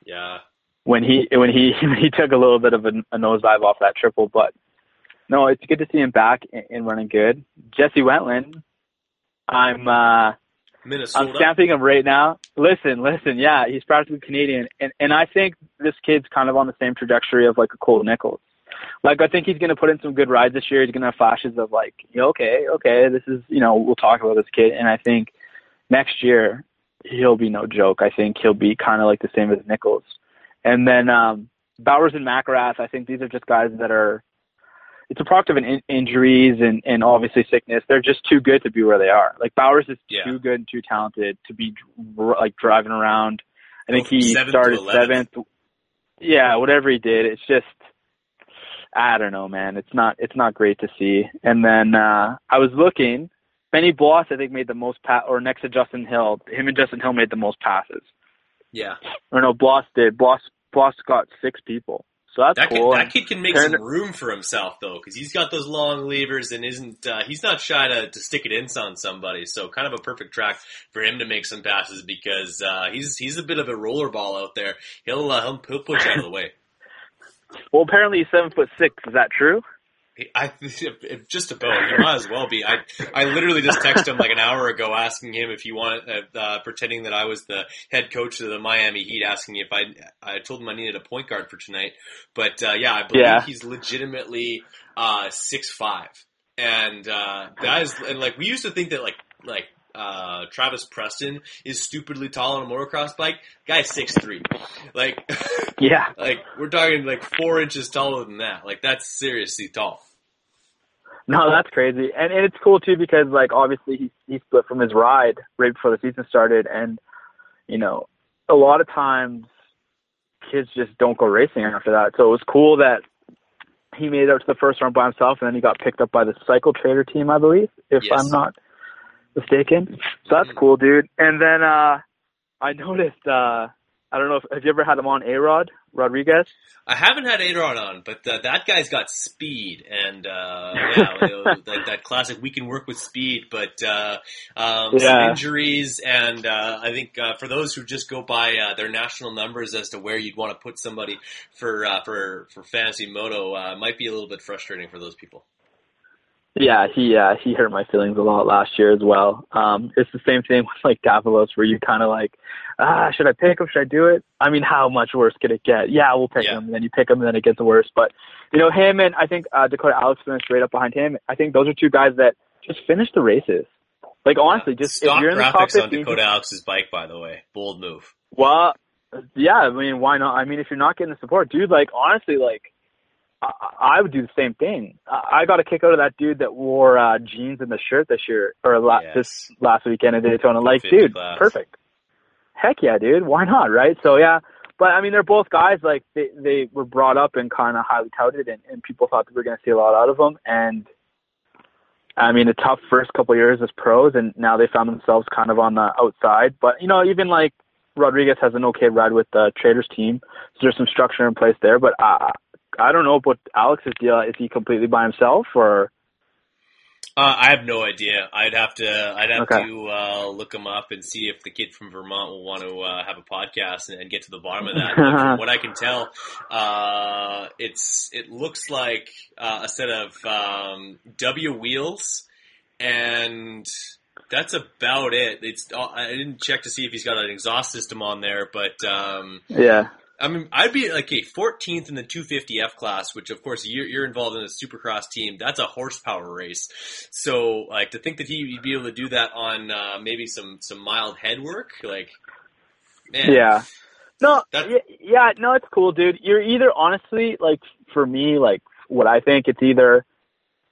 Speaker 1: Yeah.
Speaker 2: when he when he [laughs] he took a little bit of a, a nosedive off that triple. But no, it's good to see him back and, and running good. Jesse Wentland, I'm uh,
Speaker 1: Minnesota.
Speaker 2: I'm stamping him right now. Listen, listen, yeah, he's practically Canadian, and and I think this kid's kind of on the same trajectory of like a Colt Nichols. Like I think he's going to put in some good rides this year. He's going to have flashes of like, okay, okay, this is you know we'll talk about this kid, and I think next year he'll be no joke. I think he'll be kind of like the same as Nichols. And then um, Bowers and McGrath, I think these are just guys that are. It's a product of an in- injuries and, and obviously sickness. They're just too good to be where they are. Like Bowers is
Speaker 1: Yeah.
Speaker 2: too good and too talented to be like driving around. I think he started seventh. Yeah, whatever he did, it's just I don't know, man. It's not it's not great to see. And then uh I was looking. Benny Bloss, I think, made the most pa- or next to Justin Hill. Him and Justin Hill made the most passes.
Speaker 1: yeah.
Speaker 2: Or no, Bloss did. Bloss Bloss got six people. So that's
Speaker 1: That
Speaker 2: cool.
Speaker 1: kid, that kid can make
Speaker 2: Turner-
Speaker 1: some room for himself though, because he's got those long levers and isn't uh, he's not shy to, to stick it in on somebody. So kind of a perfect track for him to make some passes because uh, he's he's a bit of a roller ball out there. He'll uh, he'll, he'll push out of the way. [laughs]
Speaker 2: well, apparently he's seven foot six. Is that true?
Speaker 1: I if, [laughs] just about he might as well be. I I literally just texted him like an hour ago asking him if he wanted uh, uh, pretending that I was the head coach of the Miami Heat, asking if I I told him I needed a point guard for tonight. But uh, yeah, I believe
Speaker 2: Yeah.
Speaker 1: he's legitimately uh, six five, and uh, that is and like we used to think that like like. Uh, Travis Preston is stupidly tall on a motocross bike. Guy's six three, like, [laughs]
Speaker 2: Yeah.
Speaker 1: like we're talking like four inches taller than that. Like that's seriously tall.
Speaker 2: No, that's crazy, and, and it's cool too because like obviously he he split from his ride right before the season started, and you know a lot of times kids just don't go racing after that. So it was cool that he made it out to the first round by himself, and then he got picked up by the Cycle Trader team, I believe, if
Speaker 1: Yes.
Speaker 2: I'm not mistaken. So that's cool, dude. And then uh I noticed uh I don't know if have you ever had him on A Rod Rodriguez?
Speaker 1: I haven't had Adron on, but uh, that guy's got speed, and uh, yeah, know, [laughs] that, classic we can work with speed, but uh, um, some
Speaker 2: Yeah.
Speaker 1: injuries, and uh, I think uh, for those who just go by uh, their national numbers as to where you'd want to put somebody for uh, for for fantasy moto, uh, might be a little bit frustrating for those people.
Speaker 2: Yeah, he uh, he hurt my feelings a lot last year as well. Um, it's the same thing [laughs] with like Davalos, where you kind of like, ah, should I pick him? Should I do it? I mean, how much worse could it get? Yeah, we'll pick
Speaker 1: Yeah.
Speaker 2: him. And then you pick him, and then it gets worse. But you know, him and I think uh, Dakota Alix finished right up behind him. I think those are two guys that just finished the races. Like honestly, just
Speaker 1: stock
Speaker 2: if you're in the top
Speaker 1: graphics on Dakota Alix's bike, by the way, bold move.
Speaker 2: well, yeah, I mean, why not? I mean, if you're not getting the support, dude, like honestly, like I, I would do the same thing. I I got a kick out of that dude that wore uh, jeans and the shirt this year or la-
Speaker 1: Yes.
Speaker 2: this last weekend at Daytona. Like, dude,
Speaker 1: class.
Speaker 2: perfect. Heck yeah, dude. Why not, right? So yeah, but I mean, they're both guys like they they were brought up and kind of highly touted, and, and people thought that we were going to see a lot out of them. And I mean, a tough first couple of years as pros, and now they found themselves kind of on the outside. But you know, even like Rodriguez has an okay ride with the Traders team, so there's some structure in place there. But I I don't know what Alix's deal is. He completely by himself, or
Speaker 1: Uh, I have no idea. I'd have to. I'd have
Speaker 2: Okay.
Speaker 1: to uh, look him up and see if the kid from Vermont will want to uh, have a podcast and, and get to the bottom of that. From [laughs] what I can tell, uh, it's it looks like uh, a set of um, W wheels, and that's about it. It's. uh, I didn't check to see if he's got an exhaust system on there, but um,
Speaker 2: Yeah.
Speaker 1: I mean, I'd be like a 14th in the 250F class, which of course you're, you're involved in a supercross team. That's a horsepower race. So, like, to think that he'd be able to do that on uh, maybe some some mild head work, like, man,
Speaker 2: Yeah. No,
Speaker 1: That-
Speaker 2: yeah, no, it's cool, dude. You're either honestly like for me, like what I think, it's either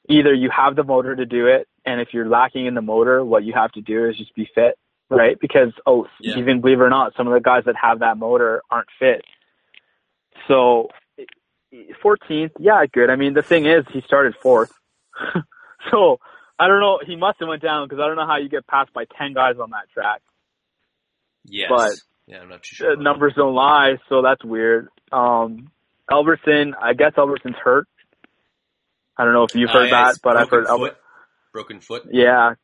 Speaker 2: either you have the motor to do it, and if you're lacking in the motor, what you have to do is just be fit, right? Because oh,
Speaker 1: Yeah.
Speaker 2: even believe it or not, some of the guys that have that motor aren't fit. So, 14th, yeah, good. I mean, the thing is, he started fourth, [laughs] so I don't know. He must have went down because I don't know how you get passed by 10 guys on that track.
Speaker 1: yes,
Speaker 2: But-
Speaker 1: yeah, I'm not too sure.
Speaker 2: numbers don't lie, so that's weird. Um, Albertson, I guess Albertson's hurt. I don't know if you've heard
Speaker 1: Uh, yeah,
Speaker 2: that, but I've heard
Speaker 1: foot. Broken foot.
Speaker 2: yeah,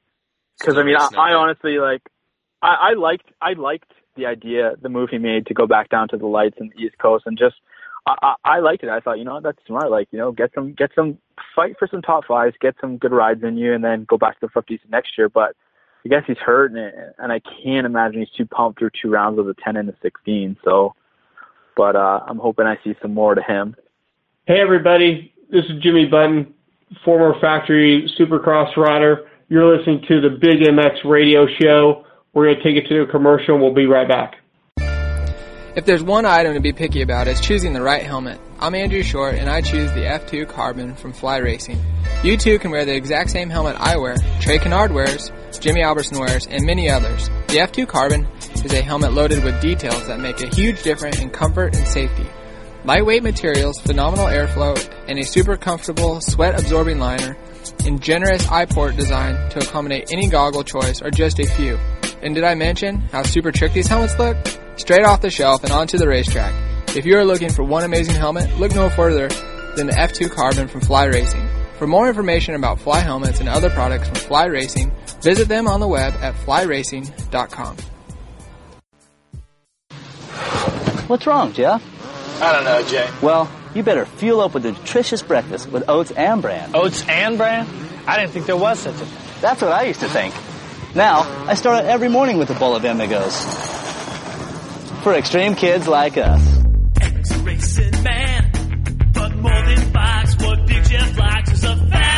Speaker 2: because I mean, I, I honestly like, I, I liked, I liked the idea, the move he made to go back down to the lights in the East Coast, and just, I, I, I liked it. I thought, you know, that's smart. Like, you know, get some, get some, fight for some top fives, get some good rides in you, and then go back to the fifties next year. But I guess he's hurt, and, and I can't imagine he's too pumped through two rounds of the ten and the sixteen. So, but uh, I'm hoping I see some more to him.
Speaker 3: Hey everybody, this is Jimmy Button, former factory supercross rider. You're listening to the Big MX radio show. We're going to take it to a commercial and we'll be right back.
Speaker 4: If there's one item to be picky about, it's choosing the right helmet. I'm Andrew Short, and I choose the F2 Carbon from Fly Racing. You too can wear the exact same helmet I wear, Trey Canard wears, Jimmy Albertson wears, and many others. The F2 Carbon is a helmet loaded with details that make a huge difference in comfort and safety. Lightweight materials, phenomenal airflow, and a super comfortable sweat-absorbing liner, and generous eye port design to accommodate any goggle choice are just a few. And did I mention how super trick these helmets look? Straight off the shelf and onto the racetrack. If you are looking for one amazing helmet, look no further than the F2 Carbon from Fly Racing. For more information about Fly helmets and other products from Fly Racing, visit them on the web at flyracing.com.
Speaker 5: What's wrong, Jeff?
Speaker 6: I don't know, Jay.
Speaker 5: Well, you better fuel up with a nutritious breakfast with oats and bran.
Speaker 6: Oats and bran? I didn't think there was such a thing.
Speaker 5: That's what I used to think. Now, I start out every morning with a bowl of Amigos. For extreme kids like us.
Speaker 7: Eric's a racing man, but more than bikes, what Big Jeff likes is a fat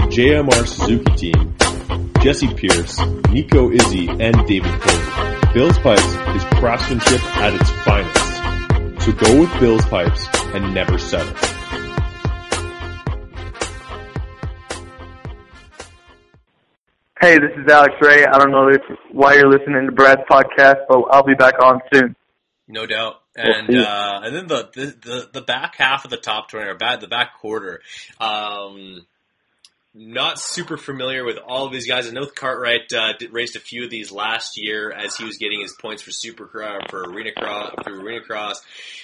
Speaker 8: JMR Suzuki team, Jesse Pierce, Nico Izzi, and David Cole. Bill's Pipes is craftsmanship at its finest. So go with Bill's Pipes and never settle.
Speaker 2: Hey, this is Alex Ray. I don't know if why you're listening to Brad's podcast, but I'll be back on soon.
Speaker 1: No doubt. And uh, and then the, the, the, the back half of the top twenty or bad the back quarter. Um, not super familiar with all of these guys. I know Cartwright uh, did, raced a few of these last year as he was getting his points for super uh, for arena cross through arena cross.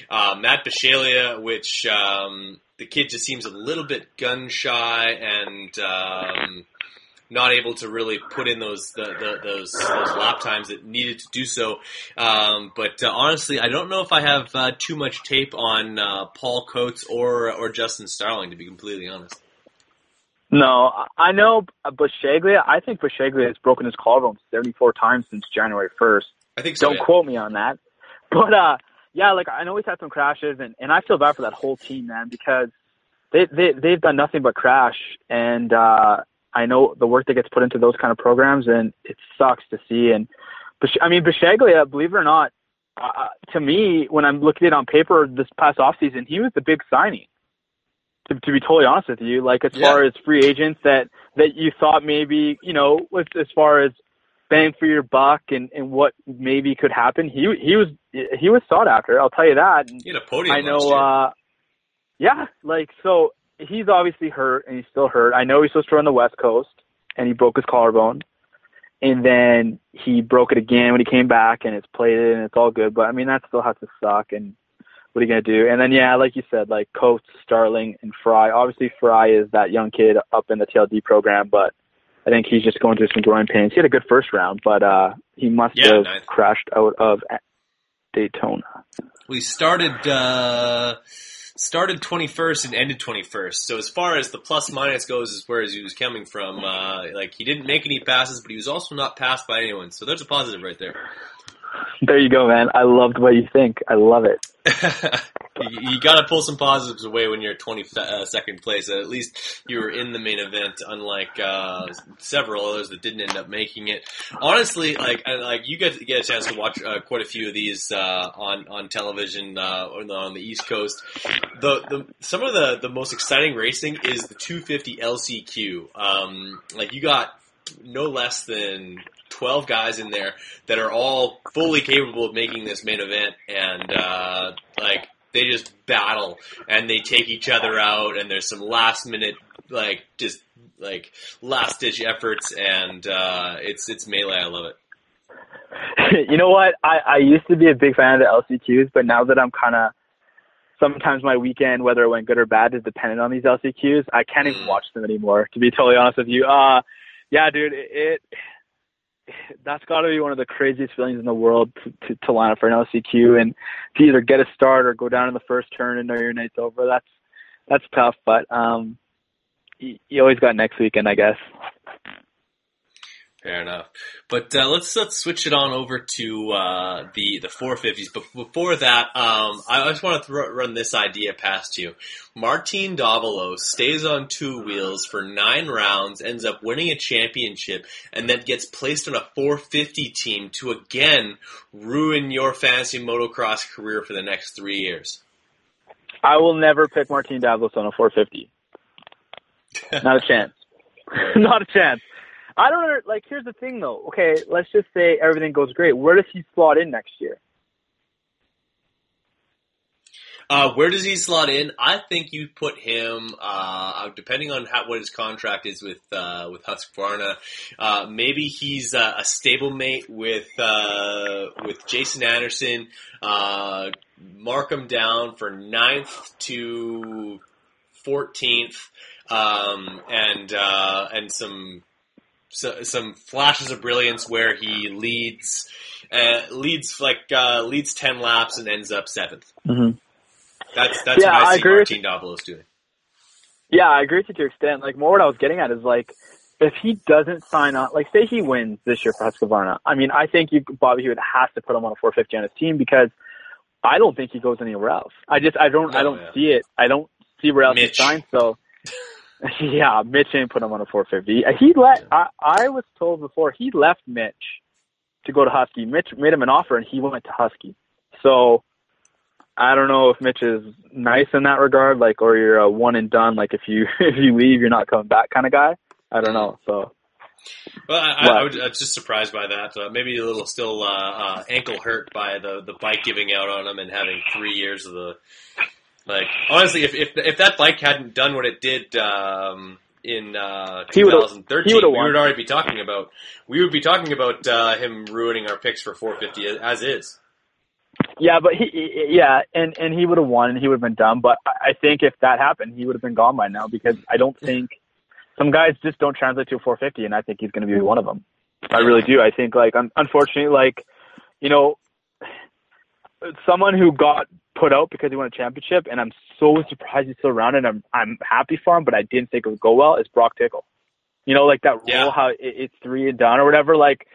Speaker 1: Uh, Matt Bisceglia, which um, the kid just seems a little bit gun shy and. Um, not able to really put in those the, the, those those lap times that needed to do so. Um, but uh, honestly, I don't know if I have uh, too much tape on uh, Paul Coates or or Justin Starling to be completely honest.
Speaker 2: No, I know Bisceglia. I think Bisceglia has broken his collarbone 74 times since January 1st.
Speaker 1: I think so.
Speaker 2: Don't
Speaker 1: yeah.
Speaker 2: quote me on that. But uh yeah, like I know he's had some crashes and, and I feel bad for that whole team, man, because they they they've done nothing but crash and uh I know the work that gets put into those kind of programs, and it sucks to see. And I mean, Bisceglia, believe it or not, uh, to me, when I'm looking at it on paper this past off season, he was the big signing. To, to be totally honest with you, like as
Speaker 1: Yeah.
Speaker 2: far as free agents that that you thought maybe you know, with as far as bang for your buck and and what maybe could happen, he he was he was sought after. I'll tell you that. And
Speaker 1: He had a podium
Speaker 2: I know. uh Yeah, like so he's obviously hurt and he's still hurt. I know he's supposed to run the West Coast and he broke his collarbone. And then he broke it again when he came back and it's played it and it's all good. But I mean that still has to suck and what are you gonna do? And then yeah, like you said, like Coates, Starling and Fry. Obviously Fry is that young kid up in the TLD program, but I think he's just going through some growing pains. He had a good first round, but uh he must
Speaker 1: Yeah,
Speaker 2: have
Speaker 1: ninth.
Speaker 2: crashed out of Daytona.
Speaker 1: We started uh, started 21st and ended 21st. So as far as the plus minus goes, as where he was coming from, uh, like he didn't make any passes, but he was also not passed by anyone. So there's a positive right there.
Speaker 2: There you go, man. I loved what you think. I love it. [laughs]
Speaker 1: you, got to pull some positives away when you're 22nd uh, place. At least you were in the main event, unlike uh, several others that didn't end up making it. Honestly, like like you get get a chance to watch uh, quite a few of these uh, on on television uh, on, the, on the East Coast. The, the some of the the most exciting racing is the 250 LCQ. Um, like you got no less than 12 guys in there that are all fully capable of making this main event and uh, like they just battle and they take each other out and there's some last minute like just like last ditch efforts and uh, it's it's melee I love it [laughs]
Speaker 2: you know what? I, I used to be a big fan of the LCQs, but now that I'm kind of sometimes my weekend, whether it went good or bad, is dependent on these LCQs. I can't even watch them anymore, to be totally honest with you. Uh, yeah, dude, it, it [laughs] that's got to be one of the craziest feelings in the world to, to, to line up for an LCQ and to either get a start or go down in the first turn and know your night's over. That's that's tough, but um, you, you always got next weekend, I guess.
Speaker 1: Fair enough. But uh, let's let's switch it on over to uh, the the 450s. But before that, um, I just want to thro- run this idea past you. Martin Davalos stays on two wheels for nine rounds, ends up winning a championship, and then gets placed on a 450 team to again ruin your fantasy motocross career for the next three years.
Speaker 2: I will never pick Martin Davos on a 450. [laughs] Not a chance. [laughs] Not a chance. I don't know. Like, here's the thing, though. Okay, let's just say everything goes great. Where does he slot in next year?
Speaker 1: Uh, where does he slot in? I think you put him, uh, depending on how, what his contract is with, uh, with Husqvarna, uh, maybe he's uh, a stablemate with, uh, with Jason Anderson, uh, mark him down for ninth to 14th, um, and, uh, and some, so, some flashes of brilliance where he leads, uh, leads like, uh, leads 10 laps and ends up seventh.
Speaker 2: Mm-hmm.
Speaker 1: That's that's
Speaker 2: Yeah,
Speaker 1: what I
Speaker 2: I
Speaker 1: see Martin Davalos doing.
Speaker 2: Yeah, I agree with you to an extent. Like, more what I was getting at is like, if he doesn't sign on, like, say he wins this year for Husqvarna, I mean, I think you, Bobby Hewitt has to put him on a 450 on his team because I don't think he goes anywhere else. I just, I don't, I don't
Speaker 1: yeah.
Speaker 2: see it. I don't see where else
Speaker 1: Mitch.
Speaker 2: he signs. So, [laughs] yeah, Mitch ain't put him on a 450. He let, I, I was told before he left Mitch to go to Husky. Mitch made him an offer and he went to Husky. So, I don't know if Mitch is nice in that regard, like, or you're a one and done, like if you [laughs] if you leave, you're not coming back kind of guy. I don't know. So
Speaker 1: Well, I, I, I was I was just surprised by that. Uh, maybe a little still uh, uh, ankle hurt by the the bike giving out on him and having three years of the like. Honestly, if if if that bike hadn't done what it did. Um, in uh, 2013,
Speaker 2: he
Speaker 1: we
Speaker 2: would've won.
Speaker 1: would already be talking about we would be talking about uh, him ruining our picks for 450 as is.
Speaker 2: yeah, but he, he yeah, and and he would have won and he would have been done. But I I think if that happened, he would have been gone by now because I don't think some guys just don't translate to a 450, and I think he's going to be one of them. I really do. I think like un- unfortunately, like you know, someone who got put out because he won a championship, and I'm so surprised he's still around, and I'm I'm happy for him, but I didn't think it would go well. Is Broc Tickle? You know, like that
Speaker 1: Yeah.
Speaker 2: rule, how it, it's three and done or whatever. Like,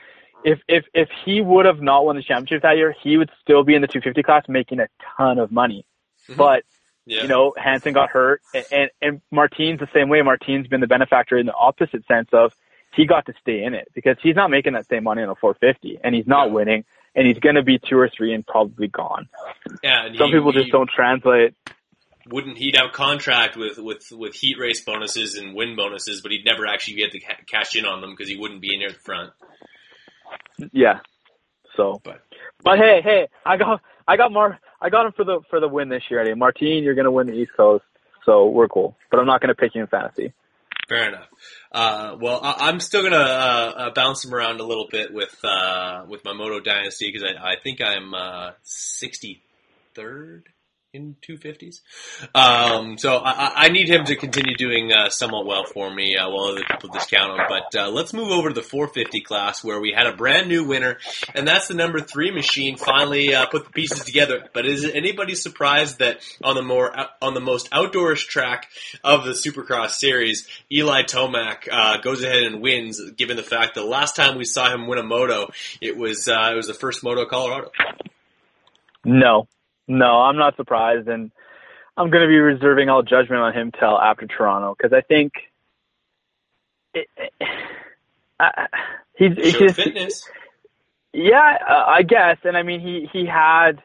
Speaker 2: if if if he would have not won the championship that year, he would still be in the 250 class making a ton of money. Mm-hmm. But
Speaker 1: Yeah.
Speaker 2: you know, Hansen got hurt, and, and and Martin's the same way. Martin's been the benefactor in the opposite sense of he got to stay in it because he's not making that same money on a 450, and he's not winning, and he's going to be two or three and probably gone.
Speaker 1: yeah, and
Speaker 2: Some
Speaker 1: he-
Speaker 2: people just don't translate.
Speaker 1: Wouldn't he'd have contract with with with heat race bonuses and win bonuses, but he'd never actually get to ca- cash in on them because he wouldn't be in near the front.
Speaker 2: Yeah. So,
Speaker 1: But
Speaker 2: but hey, hey, I got I got Mar I got him for the for the win this year. Eddie. Martin, you're going to win the East Coast. so we're cool. But I'm not going to pick you in fantasy.
Speaker 1: Fair enough. Uh, well, I, I'm still gonna uh, uh, bounce them around a little bit with uh, with my Moto Dynasty because I, I think I'm uh, 63rd in 250s. Um, so I, I need him to continue doing uh, somewhat well for me uh, while other people discount him. But uh, let's move over to the 450 class where we had a brand new winner, and that's the number three machine finally uh, put the pieces together. But is anybody surprised that on the more on the most outdoorish track of the Supercross series, Eli Tomac uh, goes ahead and wins, given the fact that last time we saw him win a moto, it was uh, it was the first moto Colorado.
Speaker 2: No, no, I'm not surprised, and I'm going to be reserving all judgment on him till after Toronto because I think it, it, I, he's he's
Speaker 1: Showed
Speaker 2: just
Speaker 1: fitness.
Speaker 2: yeah, uh, I guess, and I mean he he had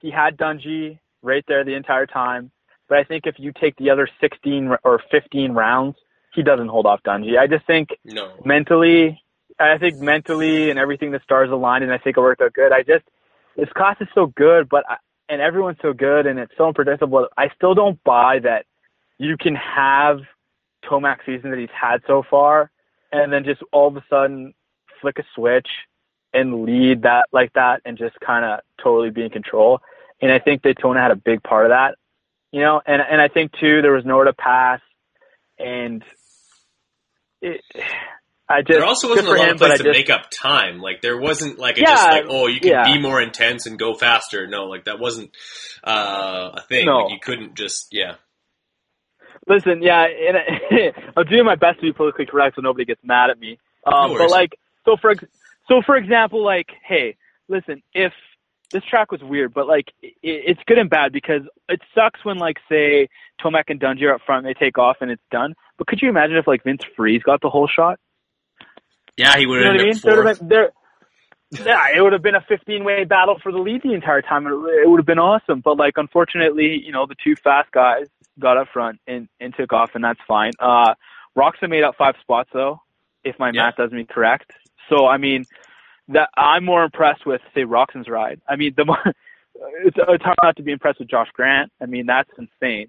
Speaker 2: he had Dungey right there the entire time, but I think if you take the other 16 or 15 rounds, he doesn't hold off Dungey. I just think
Speaker 1: No.
Speaker 2: mentally, I think mentally and everything the stars aligned, and I think it worked out good. I just this class is so good, but I, and everyone's so good, and it's so unpredictable. I still don't buy that you can have Tomac season that he's had so far, and then just all of a sudden flick a switch and lead that like that, and just kind of totally be in control. And I think Daytona had a big part of that, you know. And and I think too there was nowhere to pass, and it, I just
Speaker 1: there also wasn't a lot
Speaker 2: him,
Speaker 1: of place to
Speaker 2: just-
Speaker 1: make up time. Like there wasn't like a
Speaker 2: Yeah,
Speaker 1: just like oh you can
Speaker 2: yeah.
Speaker 1: be more intense and go faster. No, like that wasn't uh, a thing.
Speaker 2: No.
Speaker 1: Like you couldn't just yeah.
Speaker 2: Listen, yeah, and [laughs] I'm doing my best to be politically correct so nobody gets mad at me. Um, but like, so for so for example, like, hey, listen, if this track was weird, but like, it, it's good and bad because it sucks when like, say, Tomac and Dungey are up front, they take off and it's done. But could you imagine if like Vince Friese got the whole shot?
Speaker 1: Yeah, he would
Speaker 2: You know
Speaker 1: have
Speaker 2: what I mean?
Speaker 1: ended
Speaker 2: There
Speaker 1: up fourth.
Speaker 2: been, there, yeah, it would have been a 15 way battle for the lead the entire time. It, it would have been awesome. But like, unfortunately, you know, the two fast guys got up front and, and took off, and that's fine. Uh, Roczen made up five spots though, if my
Speaker 1: Yeah.
Speaker 2: math does me correct. So I mean, that I'm more impressed with say Roczen's ride. I mean, the more, [laughs] it's, it's hard not to be impressed with Josh Grant. I mean, that's insane.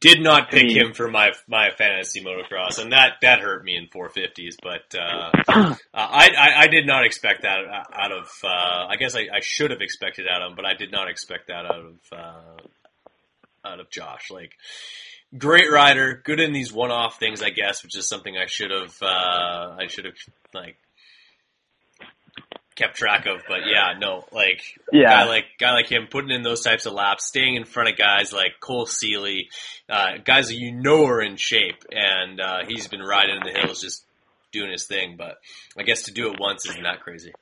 Speaker 1: Did not pick
Speaker 2: mean-
Speaker 1: him for my my fantasy motocross, and that that hurt me in 450s. But uh, [clears throat] uh, I, I I did not expect that out of. Uh, I guess I, I should have expected out of him, but I did not expect that out of uh, out of Josh. Like great rider, good in these one off things, I guess, which is something I should have uh, I should have like kept track of. But yeah, no, like
Speaker 2: Yeah.
Speaker 1: guy like guy like him putting in those types of laps, staying in front of guys like Cole Seely, uh, guys that you know are in shape, and uh, he's been riding in the hills just doing his thing. But I guess to do it once isn't that crazy.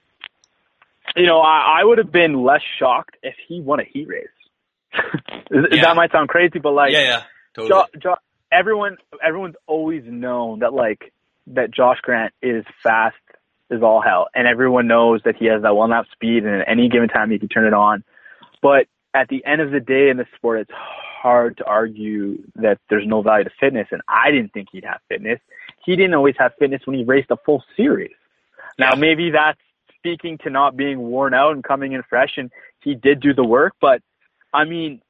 Speaker 2: You know, I, I would have been less shocked if he won a heat race. [laughs]
Speaker 1: Yeah.
Speaker 2: That might sound crazy, but like,
Speaker 1: yeah, yeah, totally.
Speaker 2: Jo- Jo- everyone, everyone's always known that like that Josh Grant is fast as all hell, and everyone knows that he has that one lap speed, and at any given time he can turn it on. But at the end of the day in the sport, it's hard to argue that there's no value to fitness, and I didn't think he'd have fitness. He didn't always have fitness when he raced a full series. Now maybe that's speaking to not being worn out and coming in fresh, and he did do the work, but I mean,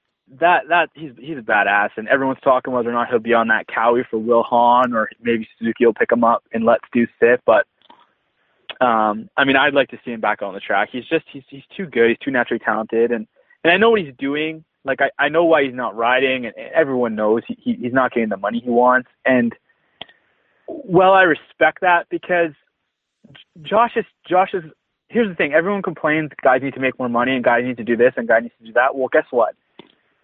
Speaker 2: that that he's he's a badass, and everyone's talking whether or not he'll be on that Cowie for Will Hahn or maybe Suzuki will pick him up and let's do sit. But um, I mean, I'd like to see him back on the track. He's just he's he's too good. He's too naturally talented, and and I know what he's doing. Like I I know why he's not riding, and everyone knows he, he he's not getting the money he wants. And well, I respect that because Josh is Josh is. Here's the thing: everyone complains guys need to make more money, and guys need to do this, and guys need to do that. Well, guess what?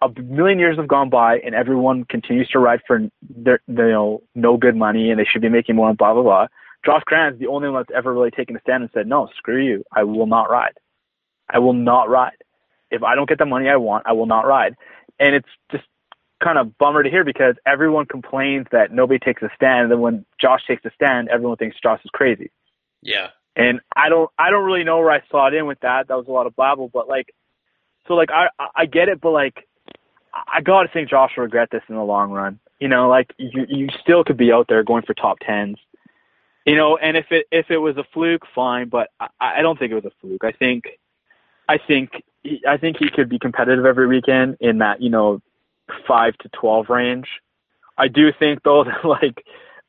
Speaker 2: A million years have gone by, and everyone continues to ride for their, their you know no good money, and they should be making more. And blah blah blah. Josh Grant is the only one that's ever really taken a stand and said, "No, screw you. I will not ride. I will not ride. If I don't get the money I want, I will not ride." And it's just kind of bummer to hear because everyone complains that nobody takes a stand, and then when Josh takes a stand, everyone thinks Josh is crazy.
Speaker 1: Yeah,
Speaker 2: And I don't, I don't really know where I saw it in with that. That was a lot of babble, but like, so like, I, I- get it, but like, I I gotta think Josh will regret this in the long run. You know, like you, you still could be out there going for top tens. You know, and if it if it was a fluke, fine, but I, I don't think it was a fluke. I think, I think, he, I think he could be competitive every weekend. In that, you know, five to twelve range. I do think though [laughs] that like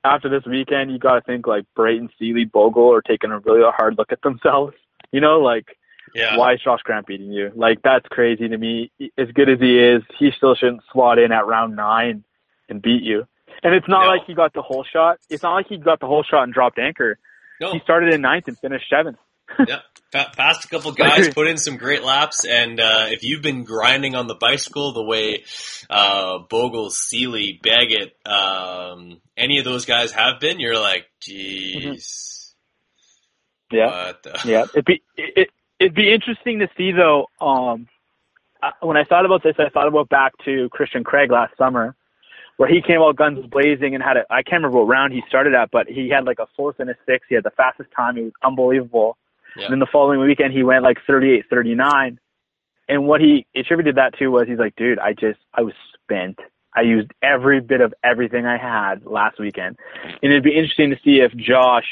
Speaker 2: after this weekend, you got to think like Brayton, Seely, Bogle are taking a really hard look at themselves. [laughs] You know, like
Speaker 9: Yeah.
Speaker 2: why is Josh Grant beating you? Like that's crazy to me. As good as he is, he still shouldn't slot in at round nine and beat you. And it's not
Speaker 9: No.
Speaker 2: like he got the whole shot. It's not like he got the whole shot and dropped anchor.
Speaker 1: No.
Speaker 2: He started in ninth and finished seventh. [laughs]
Speaker 1: yeah. Fa- Fast a couple guys, put in some great laps, and uh, if you've been grinding on the bicycle the way uh, Bogle, Seely, Baggett, um, any of those guys have been, you're like, jeez.
Speaker 2: Yeah.
Speaker 1: What the-
Speaker 2: yeah, it'd be it, it'd be interesting to see though. Um, when I thought about this, I thought about back to Christian Craig last summer, where he came out guns blazing and had a I can't remember what round he started at, but he had like a fourth and a six. He had the fastest time. He was unbelievable.
Speaker 1: Yeah.
Speaker 2: And then the following weekend, he went like 38, 39. And what he attributed that to was he's like, dude, I just I was spent. I used every bit of everything I had last weekend, and it'd be interesting to see if Josh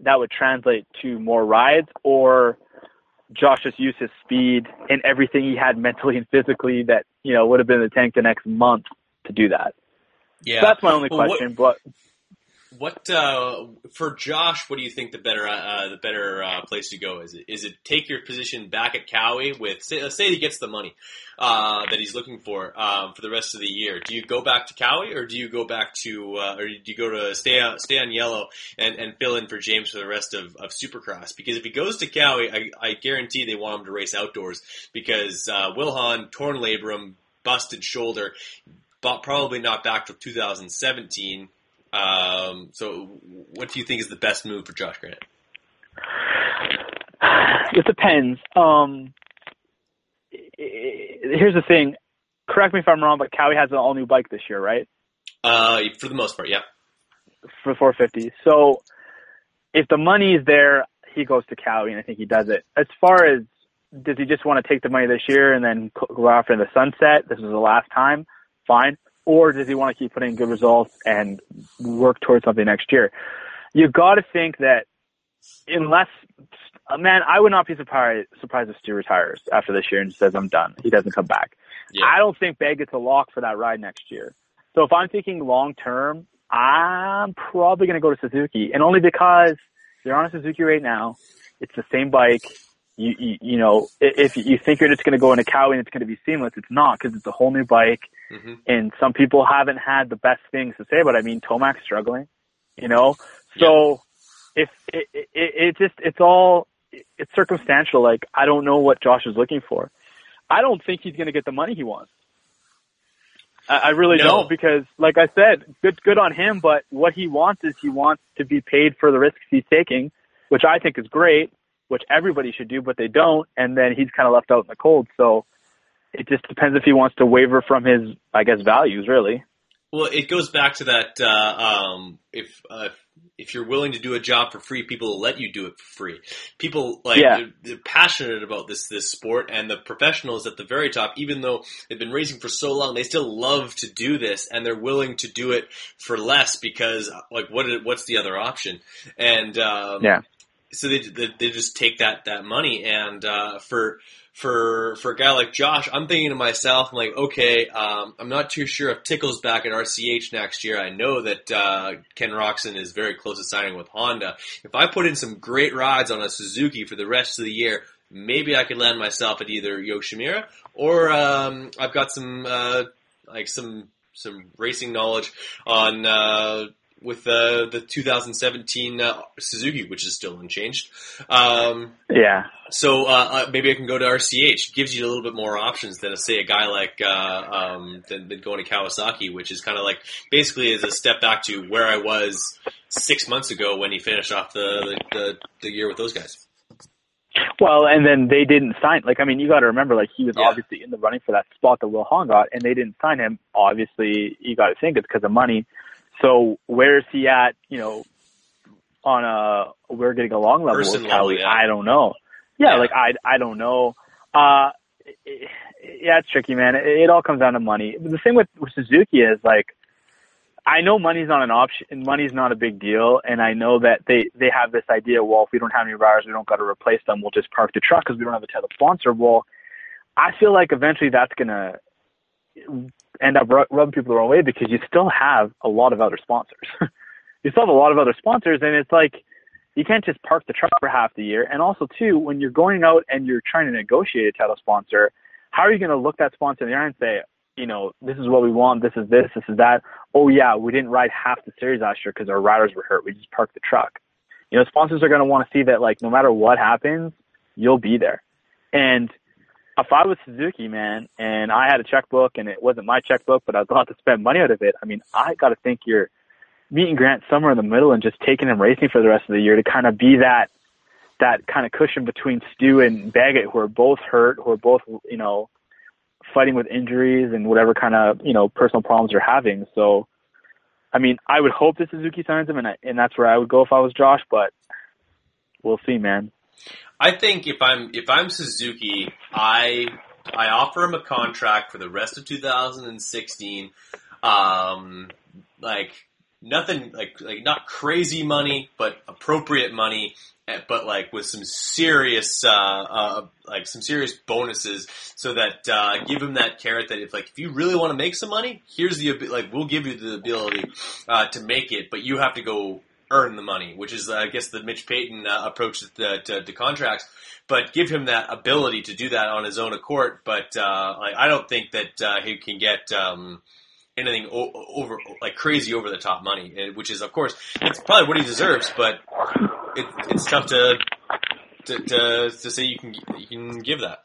Speaker 2: that would translate to more rides or Josh just used his speed and everything he had mentally and physically that, you know, would have been in the tank the next month to do that.
Speaker 1: Yeah.
Speaker 2: That's my only
Speaker 1: Well, what-
Speaker 2: question, but
Speaker 1: What uh, for Josh? What do you think the better uh, the better uh, place to go is? It is it take your position back at Kawi with say, let's say he gets the money uh, that he's looking for um, for the rest of the year? Do you go back to Kawi or do you go back to uh, or do you go to stay on stay on yellow and, and fill in for James for the rest of, of Supercross? Because if he goes to Kawi, I, I guarantee they want him to race outdoors because uh, Wil Hahn torn labrum, busted shoulder, but probably not back to 2017. Um, so, what do you think is the best move for Josh Grant?
Speaker 2: it depends. Um, here's the thing. Correct me if I'm wrong, but Kawi has an all new bike this year, right?
Speaker 1: Uh, for the most part, yeah.
Speaker 2: For 450. So if the money is there, he goes to Kawi, and I think he does it. As far as does he just want to take the money this year and then go off in the sunset? This is the last time. Fine. Or does he want to keep putting good results and work towards something next year? You got to think that unless man, I would not be surprised surprised if Stu retires after this year and says I'm done. He doesn't come back. I don't think Bay Baggett's a lock for that ride next year. So if I'm thinking long term, I'm probably going to go to Suzuki, and only because they're on a Suzuki right now. It's the same bike. You, you, you know, if you think you're just going to go into Kawi and it's going to be seamless, it's not because it's a whole new bike.
Speaker 1: Mm-hmm.
Speaker 2: And some people haven't had the best things to say it. I mean, Tomac's struggling, you know, so if it, it, it just, it's all, it's circumstantial. Like, I don't know what Josh is looking for. I don't think he's going to get the money he wants. I, I really
Speaker 1: No.
Speaker 2: don't because, like I said, good good on him. But what he wants is he wants to be paid for the risks he's taking, which I think is great, which everybody should do, but they don't. And then he's kind of left out in the cold. So it just depends if he wants to waver from his, I guess, values. Really.
Speaker 1: Well, it goes back to that. Uh, um, if uh, if you're willing to do a job for free, people will let you do it for free. People like
Speaker 2: Yeah.
Speaker 1: they're, they're passionate about this this sport, and the professionals at the very top, even though they've been racing for so long, they still love to do this, and they're willing to do it for less because, like, what what's the other option? And um,
Speaker 2: Yeah.
Speaker 1: So they, they they just take that that money and uh, for for for a guy like Josh, I'm thinking to myself, I'm like, okay, um, I'm not too sure if Tickle's back at RCH next year. I know that uh, Ken Roczen is very close to signing with Honda. If I put in some great rides on a Suzuki for the rest of the year, maybe I could land myself at either Yoshimura or um, I've got some uh, like some some racing knowledge on. With uh, the 2017 uh, Suzuki, which is still unchanged. Um,
Speaker 2: Yeah.
Speaker 1: so uh, uh, maybe I can go to RCH. Gives you a little bit more options than, say, a guy like uh, um, than, than going to Kawasaki, which is kind of like basically is a step back to where I was six months ago when he finished off the the, the, the year with those guys.
Speaker 2: Well, and then they didn't sign. Like, I mean, you got to remember, like, he was
Speaker 1: Yeah.
Speaker 2: obviously in the running for that spot that Wil Hahn got, and they didn't sign him. Obviously, you got to think it's because of money. So, where is he at? You know, on a we're getting along level
Speaker 1: Person
Speaker 2: with
Speaker 1: level, yeah.
Speaker 2: I don't know. Yeah,
Speaker 1: Yeah.
Speaker 2: like I I don't know. Uh, it- yeah, it's tricky, man. It, it all comes down to money. The thing with, with Suzuki is like. I know money's not an option, and money's not a big deal, and I know that they they have this idea. Well, if we don't have any riders, we don't got to replace them. We'll just park the truck because we don't have a title sponsor. Well, I feel like eventually that's gonna end up ru- rubbing people the wrong way because you still have a lot of other sponsors. [laughs] you still have a lot of other sponsors, and it's like you can't just park the truck for half the year. And also, too, when you're going out and you're trying to negotiate a title sponsor, how are you going to look that sponsor in the eye and say, you know, this is what we want, this is this, this is that. Oh yeah, we didn't ride half the series last year because our riders were hurt. We just parked the truck. You know, sponsors are going to want to see that, like, no matter what happens, you'll be there. And if I was Suzuki, man, and I had a checkbook and it wasn't my checkbook, but I was allowed to spend money out of it, I mean, I got to think you're meeting Grant somewhere in the middle and just taking him racing for the rest of the year to kind of be that that kind of cushion between Stu and Baggett, who are both hurt, who are both you know fighting with injuries and whatever kind of you know personal problems they're having. So, I mean, I would hope that Suzuki signs him, and I, and that's where I would go if I was Josh, but we'll see, man.
Speaker 1: I think if I'm if I'm Suzuki, I I offer him a contract for the rest of 2016. Um, like nothing like like not crazy money, but appropriate money, eh, but like with some serious uh, uh like some serious bonuses, so that uh, give him that carrot that if like if you really want to make some money, here's the like we'll give you the ability uh, to make it, but you have to go earn the money, which is I guess the Mitch Payton uh, approach to, to, to contracts. But give him that ability to do that on his own accord. But uh, I don't think that uh, he can get. Um, anything o- over like crazy over the top money, eh, which is of course it's probably what he deserves, but it, it's tough to, to to to say you can you can give that.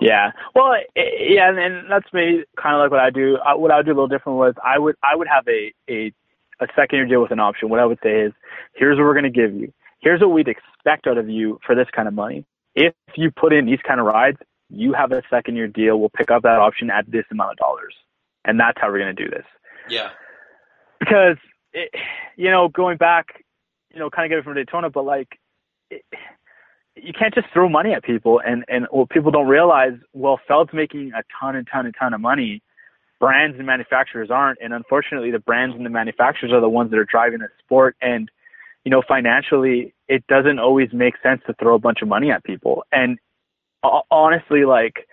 Speaker 2: Yeah. Well, i- yeah, and, and that's maybe kind of like what I do. I, what I would do a little different was I would I would have a a a second year deal with an option. What I would say is, here's what we're going to give you. Here's what we'd expect out of you for this kind of money. If you put in these kind of rides, you have a second year deal. We'll pick up that option at this amount of dollars, and that's how we're going to do this
Speaker 1: Yeah,
Speaker 2: because it, you know going back you know kind of get it from daytona but like it, you can't just throw money at people and and what people don't realize well feld's making a ton and ton and ton of money brands and manufacturers aren't and unfortunately the brands and the manufacturers are the ones that are driving the sport and you know financially it doesn't always make sense to throw a bunch of money at people and ho- honestly like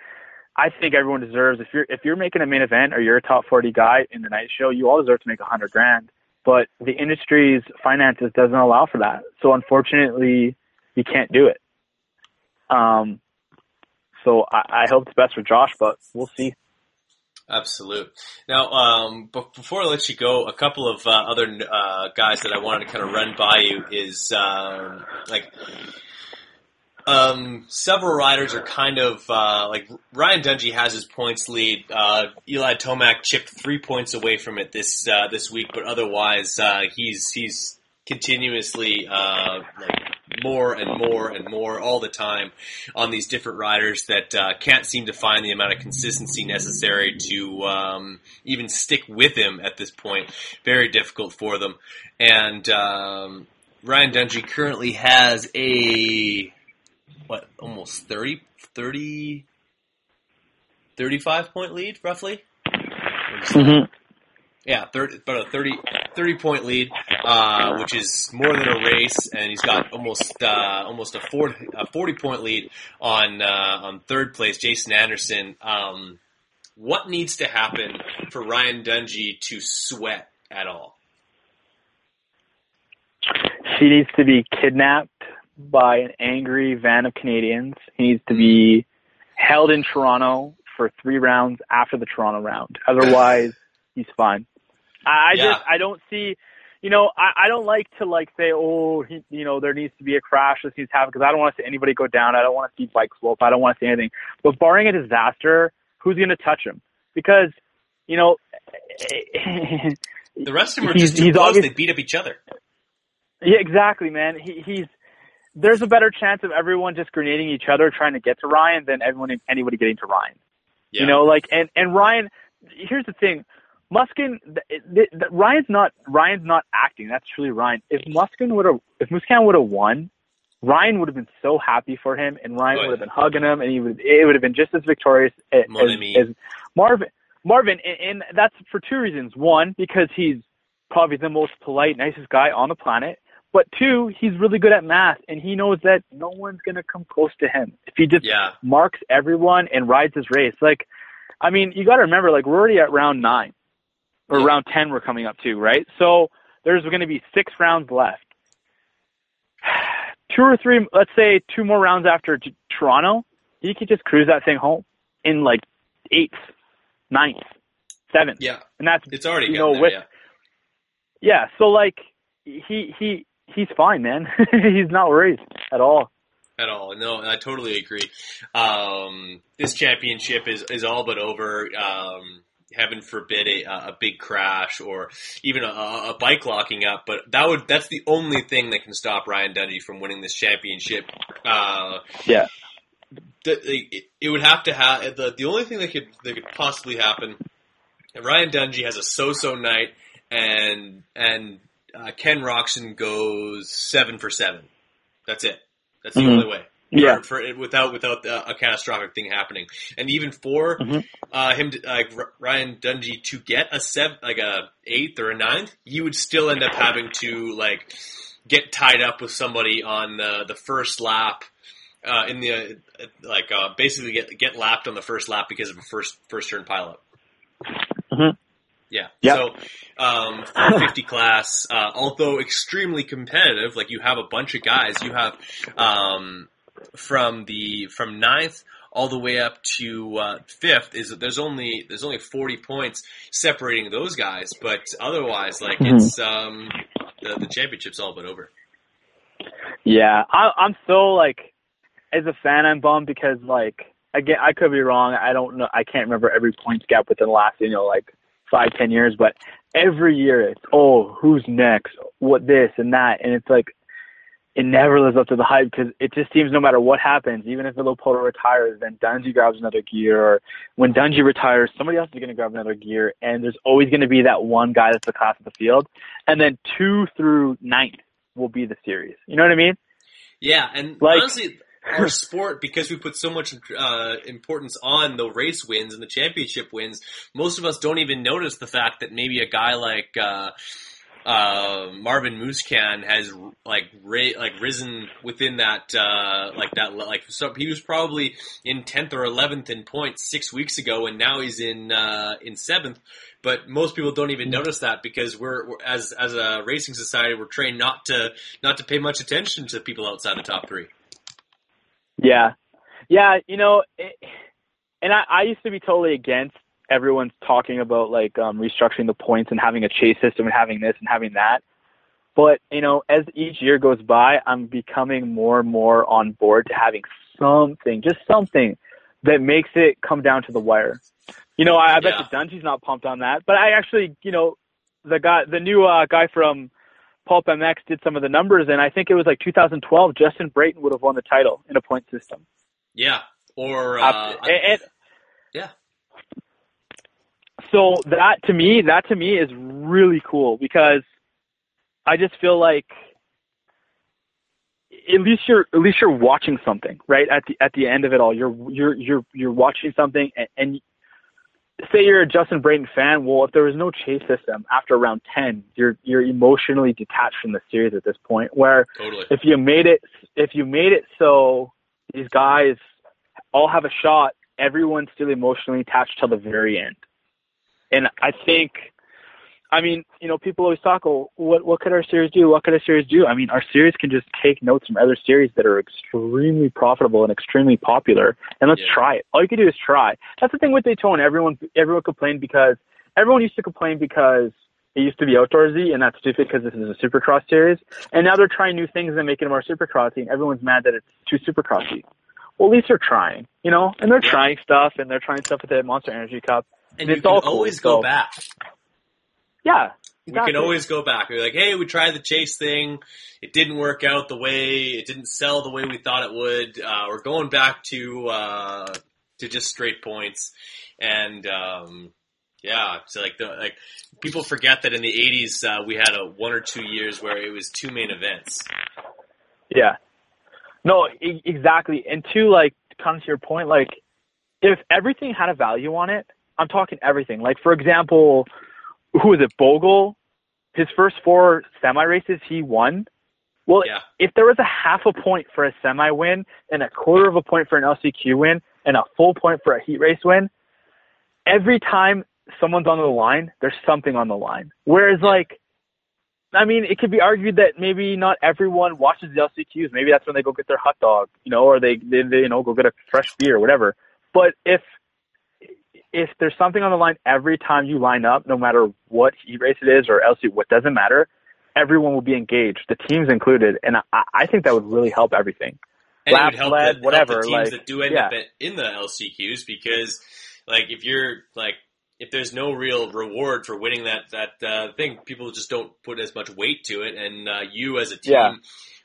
Speaker 2: I think everyone deserves if you're if you're making a main event or you're a top forty guy in the night show, you all deserve to make a hundred grand. But the industry's finances doesn't allow for that. So unfortunately you can't do it. Um so I, I hope it's best for Josh, but we'll see.
Speaker 1: Absolute. Now, um, but before I let you go, a couple of uh, other uh, guys that I wanted to kind of run by you is um, like um, several riders are kind of uh, like Ryan Dungey has his points lead. Uh, Eli Tomac chipped three points away from it this uh, this week, but otherwise uh, he's he's continuously uh, like more and more and more all the time on these different riders that uh, can't seem to find the amount of consistency necessary to um, even stick with him at this point. Very difficult for them, and um, Ryan Dungey currently has a what almost 30, 30 35 point lead roughly. Yeah, 30, about a 30, 30 point lead, uh, which is more than a race, and he's got almost uh, almost a 40, a 40 point lead on uh, on third place, Jason Anderson. Um, what needs to happen for Ryan Dungey to sweat at all?
Speaker 2: She needs to be kidnapped by an angry van of Canadians. He needs to be held in Toronto for three rounds after the Toronto round. [laughs] Otherwise, he's fine. I, I
Speaker 1: Yeah.
Speaker 2: just I don't see. You know, I, I don't like to like say, oh, he, you know, there needs to be a crash. This needs to happen because I don't want to see anybody go down. I don't want to see bike slope. I don't want to see anything. But barring a disaster, who's going to touch him? Because, you know,
Speaker 1: The rest of them are
Speaker 2: He's-
Speaker 1: just too close. They beat up each other.
Speaker 2: Yeah, exactly, man. He, he's there's a better chance of everyone just grenading each other trying to get to Ryan than everyone anybody getting to Ryan.
Speaker 1: Yeah.
Speaker 2: You know, like and and Ryan. Here's the thing, Musquin. th- th- th- Ryan's not Ryan's not acting. That's truly Ryan. If Musquin would have if Musquin would have won, Ryan would have been so happy for him, and Ryan would have been hugging him, and he would it would have been just as victorious as, as, as Marvin. Marvin, and, and that's for two reasons. One, because he's probably the most polite, nicest guy on the planet. But two, he's really good at math, and he knows that no one's gonna come close to him if he just
Speaker 1: Yeah.
Speaker 2: marks everyone and rides his race. Like I mean, you got to remember, like we're already at round nine, or round ten. We're coming up to, right? So there's going to be six rounds left. [sighs] Two or three, let's say two more rounds after T- Toronto, he could just cruise that thing home in like eighth, ninth, seventh,
Speaker 1: Yeah,
Speaker 2: and that's
Speaker 1: it's already
Speaker 2: you know
Speaker 1: there,
Speaker 2: with
Speaker 1: yeah.
Speaker 2: yeah. So like he he he's fine, man. [laughs] he's not worried at all.
Speaker 1: at all. No, I totally agree. Um, this championship is, is all but over. Um, heaven forbid a, a big crash or even a, a bike locking up, but that would that's the only thing that can stop Ryan Dungey from winning this championship. Uh,
Speaker 2: Yeah.
Speaker 1: the, it would have to have the the only thing that could that could possibly happen. Ryan Dungey has a so-so night, and and uh, Ken Roczen goes seven for seven. That's it. That's the
Speaker 2: Mhm.
Speaker 1: only way.
Speaker 2: Yeah.
Speaker 1: For, for without without uh, a catastrophic thing happening, and even for
Speaker 2: Mhm.
Speaker 1: uh, him, to, like R- Ryan Dungey, to get a seven, like a eighth or a ninth, you would still end up having to like get tied up with somebody on the the first lap. Uh, in the uh, like uh, basically get get lapped on the first lap because of a first first turn pileup.
Speaker 2: Mhm.
Speaker 1: Yeah.
Speaker 2: Yep.
Speaker 1: So, um, 450 class, uh, although extremely competitive, like you have a bunch of guys, you have, um, from the, from ninth all the way up to, uh, fifth is that there's only, there's only 40 points separating those guys, but otherwise, like,
Speaker 2: Mhm.
Speaker 1: it's, um, the, the championship's all but over.
Speaker 2: Yeah, I, I'm so like, as a fan, I'm bummed because like, again, I could be wrong. I don't know. I can't remember every points gap within the last, you know, like five, ten years. But every year, it's oh, who's next? What this and that, and it's like, it never lives up to the hype because it just seems no matter what happens, even if Villopoto retires, then Dungey grabs another gear, or when Dungey retires, somebody else is going to grab another gear, and there's always going to be that one guy that's the class of the field, and then two through ninth will be the series. You know what I mean?
Speaker 1: Yeah, and
Speaker 2: Like-
Speaker 1: honestly, our [laughs] sport, because we put so much uh, importance on the race wins and the championship wins, most of us don't even notice the fact that maybe a guy like uh, uh, Marvin Musquin has like ra- like risen within that uh, like that like so he was probably in tenth or eleventh in points six weeks ago, and now he's in uh, in seventh. But most people don't even notice that because we're, we're as as a racing society, we're trained not to not to pay much attention to people outside the top three.
Speaker 2: Yeah, yeah. You know, it, and I, I used to be totally against everyone's talking about like um, restructuring the points and having a chase system and having this and having that. But you know, as each year goes by, I'm becoming more and more on board to having something, just something that makes it come down to the wire. You know, I, I bet
Speaker 1: Yeah.
Speaker 2: the Dungey's not pumped on that, but I actually, you know, the guy, the new uh, guy from Pulp MX did some of the numbers, and I think it was like 2012. Justin Brayton would have won the title in a point system.
Speaker 1: Yeah, or uh,
Speaker 2: Uh, and, and
Speaker 1: yeah,
Speaker 2: so that to me, that to me is really cool because I just feel like at least you're at least you're watching something, right? At the at the end of it all, you're you're you're you're watching something, and, and say you're a Justin Brayton fan. Well, if there was no chase system after round ten, you're you're emotionally detached from the series at this point. Where
Speaker 1: totally.
Speaker 2: if you made it if you made it so these guys all have a shot, everyone's still emotionally attached till the very end. And I think I mean, you know, people always talk, oh, what what could our series do? What could our series do? I mean, our series can just take notes from other series that are extremely profitable and extremely popular, and let's
Speaker 1: Yeah.
Speaker 2: try it. All you can do is try. That's the thing with Daytona. Everyone everyone complained because everyone used to complain because it used to be outdoorsy, and that's stupid because this is a supercross series. And now they're trying new things and making it more supercrossy, and everyone's mad that it's too supercrossy. Well, at least they're trying, you know, and they're
Speaker 1: Yeah.
Speaker 2: trying stuff, and they're trying stuff with the Monster Energy Cup.
Speaker 1: and
Speaker 2: it's
Speaker 1: you can
Speaker 2: all cool,
Speaker 1: always go
Speaker 2: so-
Speaker 1: back.
Speaker 2: Yeah,
Speaker 1: We
Speaker 2: exactly.
Speaker 1: can always go back. We're like, hey, we tried the chase thing. It didn't work out the way it didn't sell the way we thought it would. Uh, we're going back to uh, to just straight points, and um, yeah, so like the like people forget that in the '80s uh, we had a one or two years where it was two main events.
Speaker 2: Yeah. No, e- exactly. And two, like, kind of to your point, like, if everything had a value on it, I'm talking everything. Like, for example, who is it? Bogle, his first four semi races, he won. Well,
Speaker 1: Yeah.
Speaker 2: if there was a half a point for a semi win and a quarter of a point for an LCQ win and a full point for a heat race win, every time someone's on the line, there's something on the line. Whereas like, I mean, it could be argued that maybe not everyone watches the LCQs. Maybe that's when they go get their hot dog, you know, or they, they, they you know, go get a fresh beer or whatever. But if, if there's something on the line every time you line up, no matter what heat race it is or LC, what doesn't matter, everyone will be engaged, the teams included, and I, I think that would really help everything.
Speaker 1: And
Speaker 2: Lap,
Speaker 1: would help,
Speaker 2: sled,
Speaker 1: the,
Speaker 2: whatever,
Speaker 1: help the teams
Speaker 2: like,
Speaker 1: that do end
Speaker 2: yeah.
Speaker 1: up in the LCQs because, like, if you're like, if there's no real reward for winning that that uh, thing, people just don't put as much weight to it. And uh, you as a team
Speaker 2: Yeah.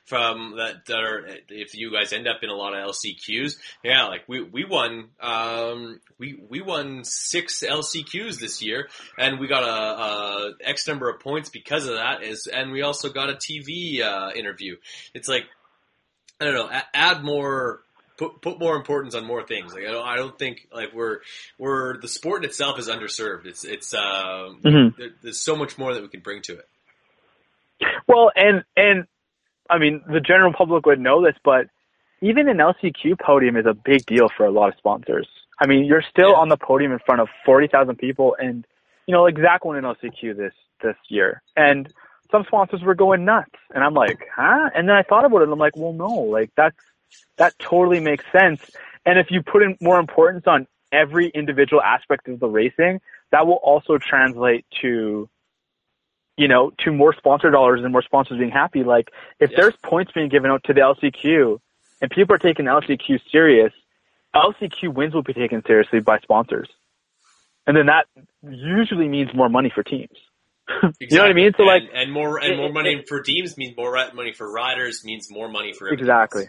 Speaker 1: from that, that are, if you guys end up in a lot of LCQs, yeah, like we we won, um, we we won six LCQs this year, and we got a, a X number of points because of that. Is and we also got a TV uh, interview. It's like I don't know, add more, put put more importance on more things. Like I don't, I don't think like we're we're the sport in itself is underserved. It's it's uh,
Speaker 2: Mhm.
Speaker 1: there, there's so much more that we can bring to it.
Speaker 2: Well, and and I mean, the general public would know this, but even an LCQ podium is a big deal for a lot of sponsors. I mean, you're still on the podium in front of forty thousand people, and you know, like Zach won an LCQ this this year, and some sponsors were going nuts, and I'm like, huh? And then I thought about it, and I'm like, well, no, like that's that totally makes sense. And if you put in more importance on every individual aspect of the racing, that will also translate to you know, to more sponsor dollars and more sponsors being happy. Like, if there's points being given out to the LCQ and people are taking LCQ serious, LCQ wins will be taken seriously by sponsors. And then that usually means more money for teams. [laughs] you know what I mean? So like,
Speaker 1: and, and more and
Speaker 2: it-
Speaker 1: more
Speaker 2: it-
Speaker 1: money for teams means more money for riders means more money for everyone.
Speaker 2: exactly.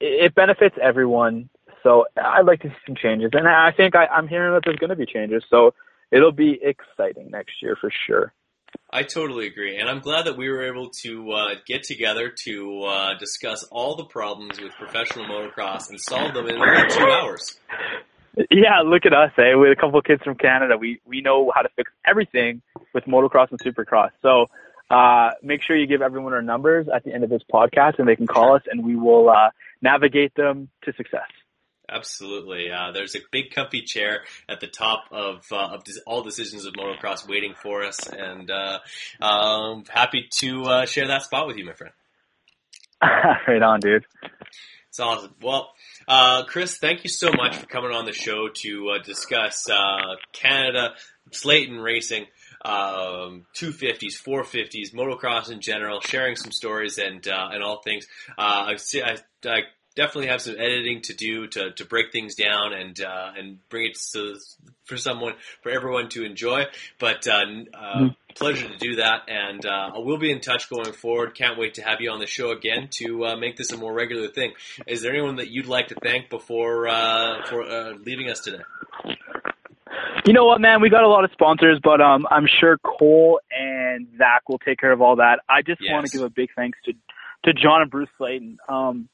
Speaker 2: It, it benefits everyone. So I'd like to see some changes. And I think I, I'm hearing that there's going to be changes. So it'll be exciting next year for sure.
Speaker 1: I totally agree, and I'm glad that we were able to uh, get together to uh, discuss all the problems with professional motocross and solve them in two hours.
Speaker 2: Yeah, look at us, eh? With a couple of kids from Canada, we we know how to fix everything with motocross and supercross. So uh, make sure you give everyone our numbers at the end of this podcast, and they can call us, and we will uh, navigate them to success.
Speaker 1: Absolutely. Uh, there's a big comfy chair at the top of, uh, of all decisions of motocross waiting for us, and uh, um, happy to uh, share that spot with you, my friend. [laughs]
Speaker 2: right on, dude.
Speaker 1: It's awesome. Well, uh, Chris, thank you so much for coming on the show to uh, discuss uh, Canada, Slayton racing, um, 250s, 450s, motocross in general, sharing some stories and uh, and all things. Uh, I, see- I, I definitely have some editing to do to, to break things down and uh, and bring it to, for someone for everyone to enjoy. But uh, uh, pleasure to do that, and uh, we'll be in touch going forward. Can't wait to have you on the show again to uh, make this a more regular thing. Is there anyone that you'd like to thank before uh, for uh, leaving us today?
Speaker 2: You know what, man? We got a lot of sponsors, but um, I'm sure Cole and Zach will take care of all that. I just want to give a big thanks to to John and Bruce Slayton. Um,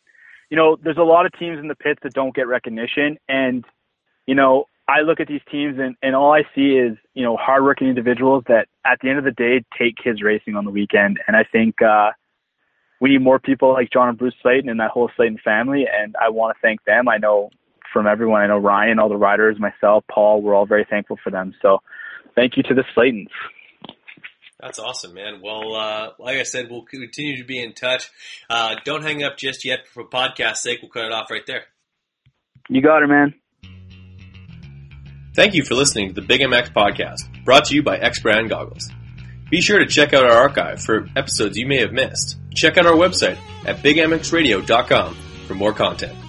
Speaker 2: you know, there's a lot of teams in the pits that don't get recognition, and you know, I look at these teams and, and all I see is you know hardworking individuals that at the end of the day take kids racing on the weekend, and I think uh, we need more people like John and Bruce Slayton and that whole Slayton family, and I want to thank them. I know from everyone. I know Ryan, all the riders, myself, Paul, we're all very thankful for them. So thank you to the Slaytons.
Speaker 1: That's awesome, man. Well, uh, like I said, we'll continue to be in touch. Uh, don't hang up just yet for podcast sake. We'll cut it off right there.
Speaker 2: You got it, man.
Speaker 1: Thank you for listening to the Big MX podcast, brought to you by X Brand Goggles. Be sure to check out our archive for episodes you may have missed. Check out our website at bigmxradio.com for more content.